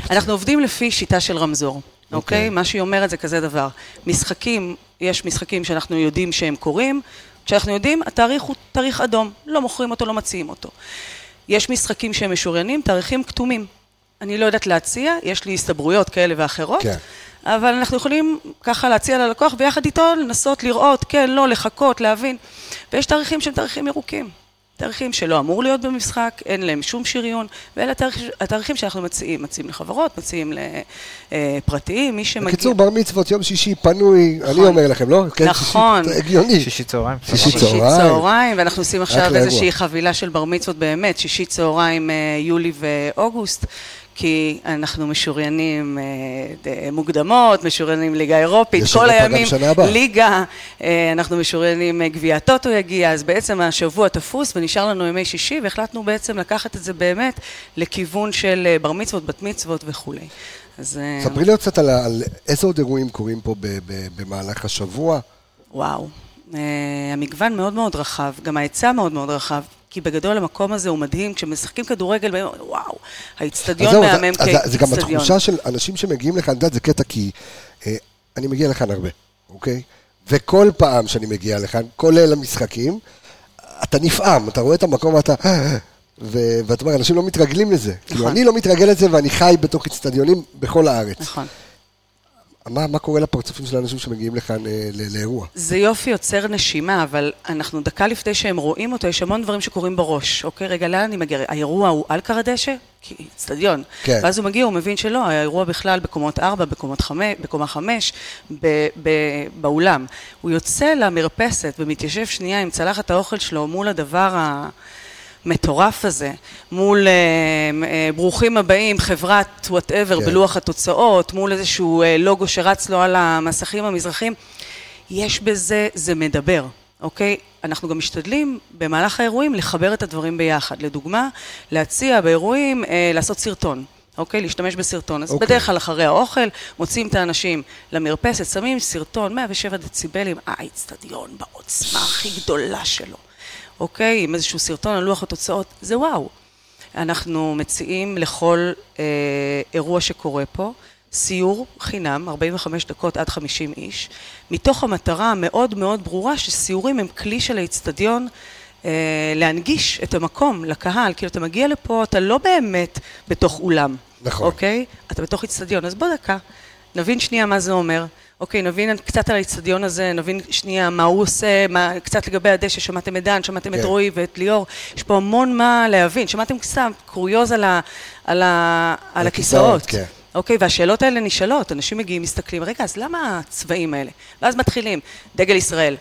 אנחנו עובדים לפי שיטה של רמזור, אוקיי. אוקיי? מה שהיא אומרת זה כזה דבר. משחקים, יש משחקים שאנחנו יודעים שהם קורים, כשאנחנו יודעים, התאריך הוא תאריך אדום, לא מוכרים אותו, לא מציעים אותו. יש משחקים שהם משוריינים, תאריכים כתומים. אני לא יודעת להציע, יש לי הסתברויות כאלה ואחרות, כן. אבל אנחנו יכולים ככה להציע ללקוח ויחד איתו לנסות לראות, כן, לא, לחכות, להבין. ויש תאריכים שהם תאריכים ירוקים. תאריכים שלא אמור להיות במשחק, אין להם שום שריון, ואלה התאריכים, התאריכים שאנחנו מציעים, מציעים לחברות, מציעים לפרטיים, מי שמגיע... בקיצור, בר מצוות, יום שישי פנוי, אני נכון. אומר לכם, לא? כן, נכון. שישי, הגיוני. שישי צהריים. שישי שישי צהריים. צהריים, ואנחנו עושים עכשיו איזושהי. חבילה של בר מצוות באמת, שישי צהריים, אה, יולי ואוגוסט, כי אנחנו משוריינים אה, מוקדמות, משוריינים ליגה אירופית, כל הימים. ליגה, אה, אנחנו משוריינים אה, גביע הטוטו יגיע, אז בעצם השבוע תפוס ונשאר לנו ימי שישי, והחלטנו בעצם לקחת את זה באמת לכיוון של בר מצוות, בת מצוות וכולי. אז ספרי לי עוד קצת על על איזה עוד אירועים קורים פה ב- ב- במהלך השבוע. וואו, אה, המגוון מאוד מאוד רחב, גם ההיצע מאוד מאוד רחב, כי בגדול המקום הזה הוא מדהים, כשמשחקים כדורגל, וואו, האיצטדיון מהמם אז זה- זה גם כאיצטדיון. התחושה של אנשים שמגיעים לכאן, את יודעת, זה קטע כי אה, אני מגיע לכאן הרבה, אוקיי? וכל פעם שאני מגיע לכאן, כולל המשחקים, אתה נפעם, אתה רואה את המקום ואתה... ו- ואתה אומר, אנשים לא מתרגלים לזה. כאילו, אני לא מתרגל לזה ואני חי בתוך אצטדיונים בכל הארץ. נכון. מה, מה קורה לפרצופים של האנשים שמגיעים לכאן אה, ל- לאירוע? זה יופי יוצר נשימה, אבל אנחנו דקה לפני שהם רואים אותו, יש המון דברים שקורים בראש. אוקיי, רגע, לאן אני מגיע? האירוע הוא על כר הדשא? כי אצטדיון. כן. ואז הוא מגיע, הוא מבין שלא, האירוע בכלל בקומות 4, בקומות 5, בקומה 5, ב, ב, באולם. הוא יוצא למרפסת ומתיישב שנייה עם צלחת האוכל שלו מול הדבר ה... מטורף הזה, מול אה, אה, ברוכים הבאים, חברת whatever כן. בלוח התוצאות, מול איזשהו אה, לוגו שרץ לו על המסכים המזרחיים, יש בזה, זה מדבר, אוקיי? אנחנו גם משתדלים במהלך האירועים לחבר את הדברים ביחד. לדוגמה, להציע באירועים אה, לעשות סרטון. אוקיי? להשתמש בסרטון. אז אוקיי. בדרך כלל אחרי האוכל, מוציאים את האנשים למרפסת, שמים סרטון, 107 דציבלים, האיצטדיון בעוצמה הכי גדולה שלו. אוקיי? עם איזשהו סרטון על לוח התוצאות, זה וואו. אנחנו מציעים לכל אה, אירוע שקורה פה, סיור חינם, 45 דקות עד 50 איש, מתוך המטרה המאוד מאוד ברורה שסיורים הם כלי של האיצטדיון אה, להנגיש את המקום לקהל, כאילו אתה מגיע לפה, אתה לא באמת בתוך אולם, נכון. אוקיי? אתה בתוך איצטדיון, אז בוא דקה, נבין שנייה מה זה אומר. אוקיי, נבין קצת על האיצטדיון הזה, נבין שנייה מה הוא עושה, מה, קצת לגבי הדשא, שמעתם את דן, שמעתם כן. את רועי ואת ליאור, יש פה המון מה להבין, שמעתם קצת קוריוז על, ה, על, ה, על הכיסאות, הכיסאות. כן. אוקיי, והשאלות האלה נשאלות, אנשים מגיעים, מסתכלים, רגע, אז למה הצבעים האלה? ואז מתחילים, דגל ישראל,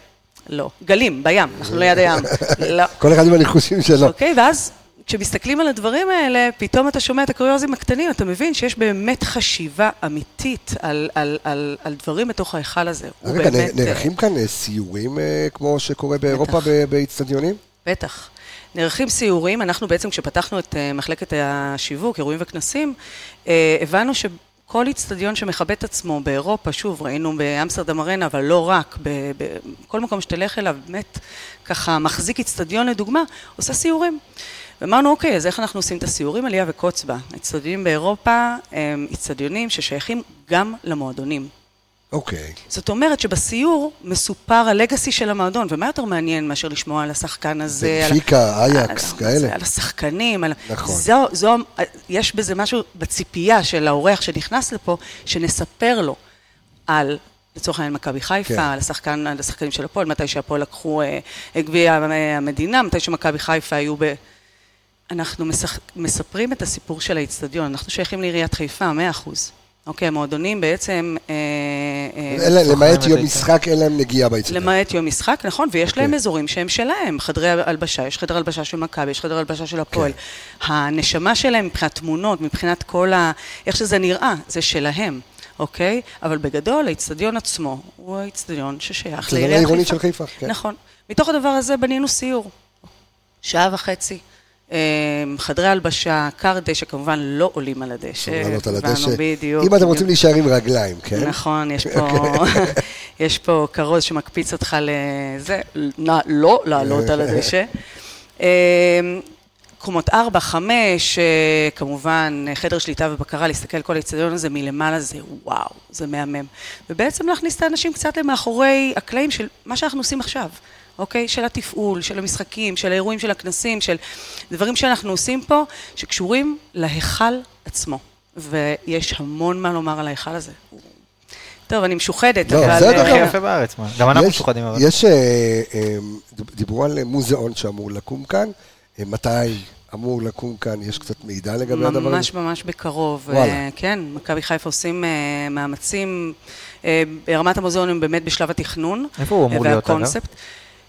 לא. גלים, בים, אנחנו ליד הים, לא. כל אחד עם הניחושים שלו. אוקיי, ואז כשמסתכלים על הדברים האלה, פתאום אתה שומע את הקוריוזים הקטנים, אתה מבין שיש באמת חשיבה אמיתית על, על, על, על דברים בתוך ההיכל הזה. רגע, באמת, נ- נערכים כאן אה, סיורים אה, כמו שקורה באירופה באיצטדיונים? בטח. נערכים סיורים, אנחנו בעצם כשפתחנו את אה, מחלקת השיווק, אירועים וכנסים, אה, הבנו שכל איצטדיון שמכבד את עצמו באירופה, שוב, ראינו באמסטרדם ארנה, אבל לא רק, בכל מקום שתלך אליו, באמת ככה מחזיק איצטדיון לדוגמה, עושה סיורים. ואמרנו, אוקיי, אז איך אנחנו עושים את הסיורים? עלייה וקוץ בה. איצטדיונים באירופה הם איצטדיונים ששייכים גם למועדונים. אוקיי. זאת אומרת שבסיור מסופר הלגאסי של המועדון, ומה יותר מעניין מאשר לשמוע על השחקן הזה, על, בנפיקה, אייקס, על, כאלה. על השחקנים, על... נכון. זו, זו, יש בזה משהו בציפייה של האורח שנכנס לפה, שנספר לו על, לצורך העניין, מכבי חיפה, כן. על, השחקן, על השחקנים של הפועל, מתי שהפועל לקחו אה, גביע המדינה, מתי שמכבי חיפה היו ב... אנחנו. מספרים את הסיפור של האיצטדיון, אנחנו שייכים לעיריית חיפה, מאה אחוז. אוקיי, המועדונים בעצם... אה, אה, להם- למעט את יום. משחק, אין להם נגיעה באיצטדיון. למעט יום משחק, נכון, ויש להם אוקיי. אזורים שהם שלהם, חדרי הלבשה, יש חדר הלבשה של מכבי, יש חדר הלבשה של הפועל. כן. הנשמה שלהם מבחינת תמונות, מבחינת כל ה... איך שזה נראה, זה שלהם, אוקיי? אבל בגדול, האיצטדיון עצמו הוא האיצטדיון ששייך לעיריית חיפה. של חיפה, כן. נכון. מתוך הדבר הזה בנינו סיור. שעה וחצי. אה, חדרי הלבשה, קר דשא, כמובן לא עולים על הדשא. לעלות על הבנו, הדשא. בדיוק. אם אתם. רוצים להישאר עם רגליים, כן? נכון, יש פה, יש פה כרוז שמקפיץ אותך לזה, לא לעלות על הדשא. אה, קומות 4, 5, אה, כמובן חדר שליטה ובקרה, להסתכל על כל האצטדיון הזה מלמעלה זה וואו, זה מהמם. ובעצם להכניס את האנשים קצת למאחורי הקלעים של מה שאנחנו עושים עכשיו. אוקיי? של התפעול, של המשחקים, של האירועים, של הכנסים, של דברים שאנחנו עושים פה, שקשורים להיכל עצמו. ויש המון מה לומר על ההיכל הזה. טוב, אני משוחדת, לא, אבל... בסדר, אה, הכי יפה בארץ, מה. גם אנחנו משוחדים, אבל... יש, אה, אה, דיברו על מוזיאון שאמור לקום כאן, אה, מתי אמור לקום כאן, יש קצת מידע לגבי הדבר הזה? ממש ממש בקרוב. וואלה. אה, כן, מכבי חיפה עושים אה, מאמצים. אה, ברמת המוזיאון הם באמת בשלב התכנון. איפה הוא אמור להיות, אגב?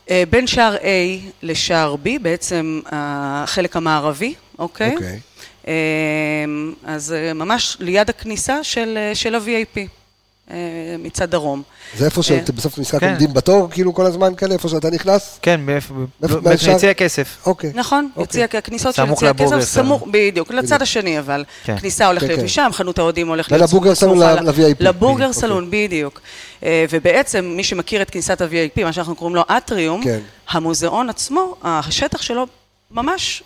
אה, בין שער A לשער B, בעצם החלק המערבי, אוקיי? אוקיי. אה, אז אה, ממש ליד הכניסה של, אה, של ה-VIP, אה, מצד דרום. זה איפה אה, שאתם בסוף המשחק. עומדים בתור, כאילו כל הזמן כאלה, איפה שאתה נכנס? כן, באיפה- מאיפה-? ביציע הכסף. אוקיי. נכון, אוקיי. יציע, הכניסות של סמוך יציע הכסף. סמוך, בדיוק, לצד השני אבל. כן. כניסה הולכת כן, להיות כן. משם, חנות האוהדים הולכת להיות סמוך- הבורגרסלון סמוכה ל- ל-VIP. לבורגר אוקיי. סלון, בדיוק. אה, ובעצם, מי שמכיר את כניסת ה-VIP, מה שאנחנו קוראים לו אטריום. המוזיאון עצמו, השטח שלו ממש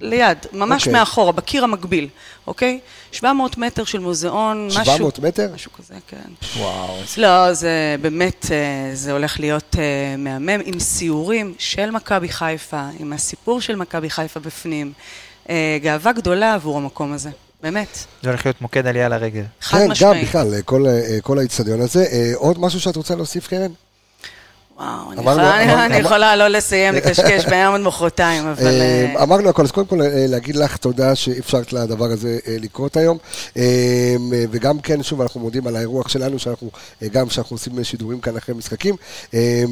ליד, ממש אוקיי. מאחורה, בקיר המקביל, אוקיי? 700 מטר של מוזיאון, משהו... 700 מטר? משהו כזה, כן. וואו. לא, זה באמת, אה, זה הולך להיות אה, מהמם, עם סיורים של מכבי חיפה, עם הסיפור של מכבי חיפה בפנים. אה, גאווה גדולה עבור המקום הזה, באמת, זה הולך להיות מוקד עלייה לרגל. חד כן, גם משמעית. בכלל, כל, כל האיצטדיון הזה. עוד משהו שאת רוצה להוסיף, קרן? וואו, אני אמרנו- יכולה- אמר- אני אמר- יכולה לא לסיים, לקשקש ביום עד מחרתיים, אבל... אה, אה, אמרנו הכל, אז קודם כל אה, להגיד לך תודה שאפשרת לדבר הזה לקרות היום. וגם כן, שוב, אנחנו מודים על האירוח שלנו, שאנחנו, גם שאנחנו עושים שידורים כאן אחרי משחקים. אה,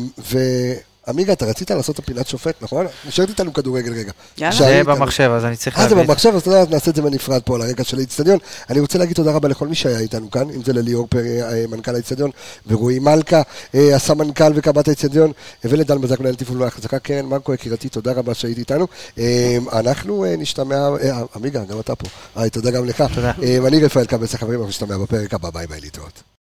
ועמיגה, אתה רצית לעשות את הפינת שופט, נכון? נשארת איתנו כדורגל רגע. יאללה. זה. במחשב, אז אני צריך אה, זה. במחשב, אז אתה יודע, נעשה את זה בנפרד פה על הרקע של האיצטדיון. אני רוצה להגיד תודה רבה לכל מי שהיה איתנו כאן, אם זה לליאור פרי, אה, מנכ"ל האיצטדיון, ורועי מלכה, אה, הסמנכ"ל וקב"ט האיצטדיון, ולדן בזק, מנהל תפעול והחזקה, קרן מרקו, יקירתי, תודה רבה שהיית איתנו. אה, אנחנו אה, נשתמע, אה, עמיגה, גם אתה פה. היי, תודה גם לך. תודה. אה, אני רפאל קבס, החברים, אנחנו נשתמע בפרק הבא, ביי ביי, להתראות.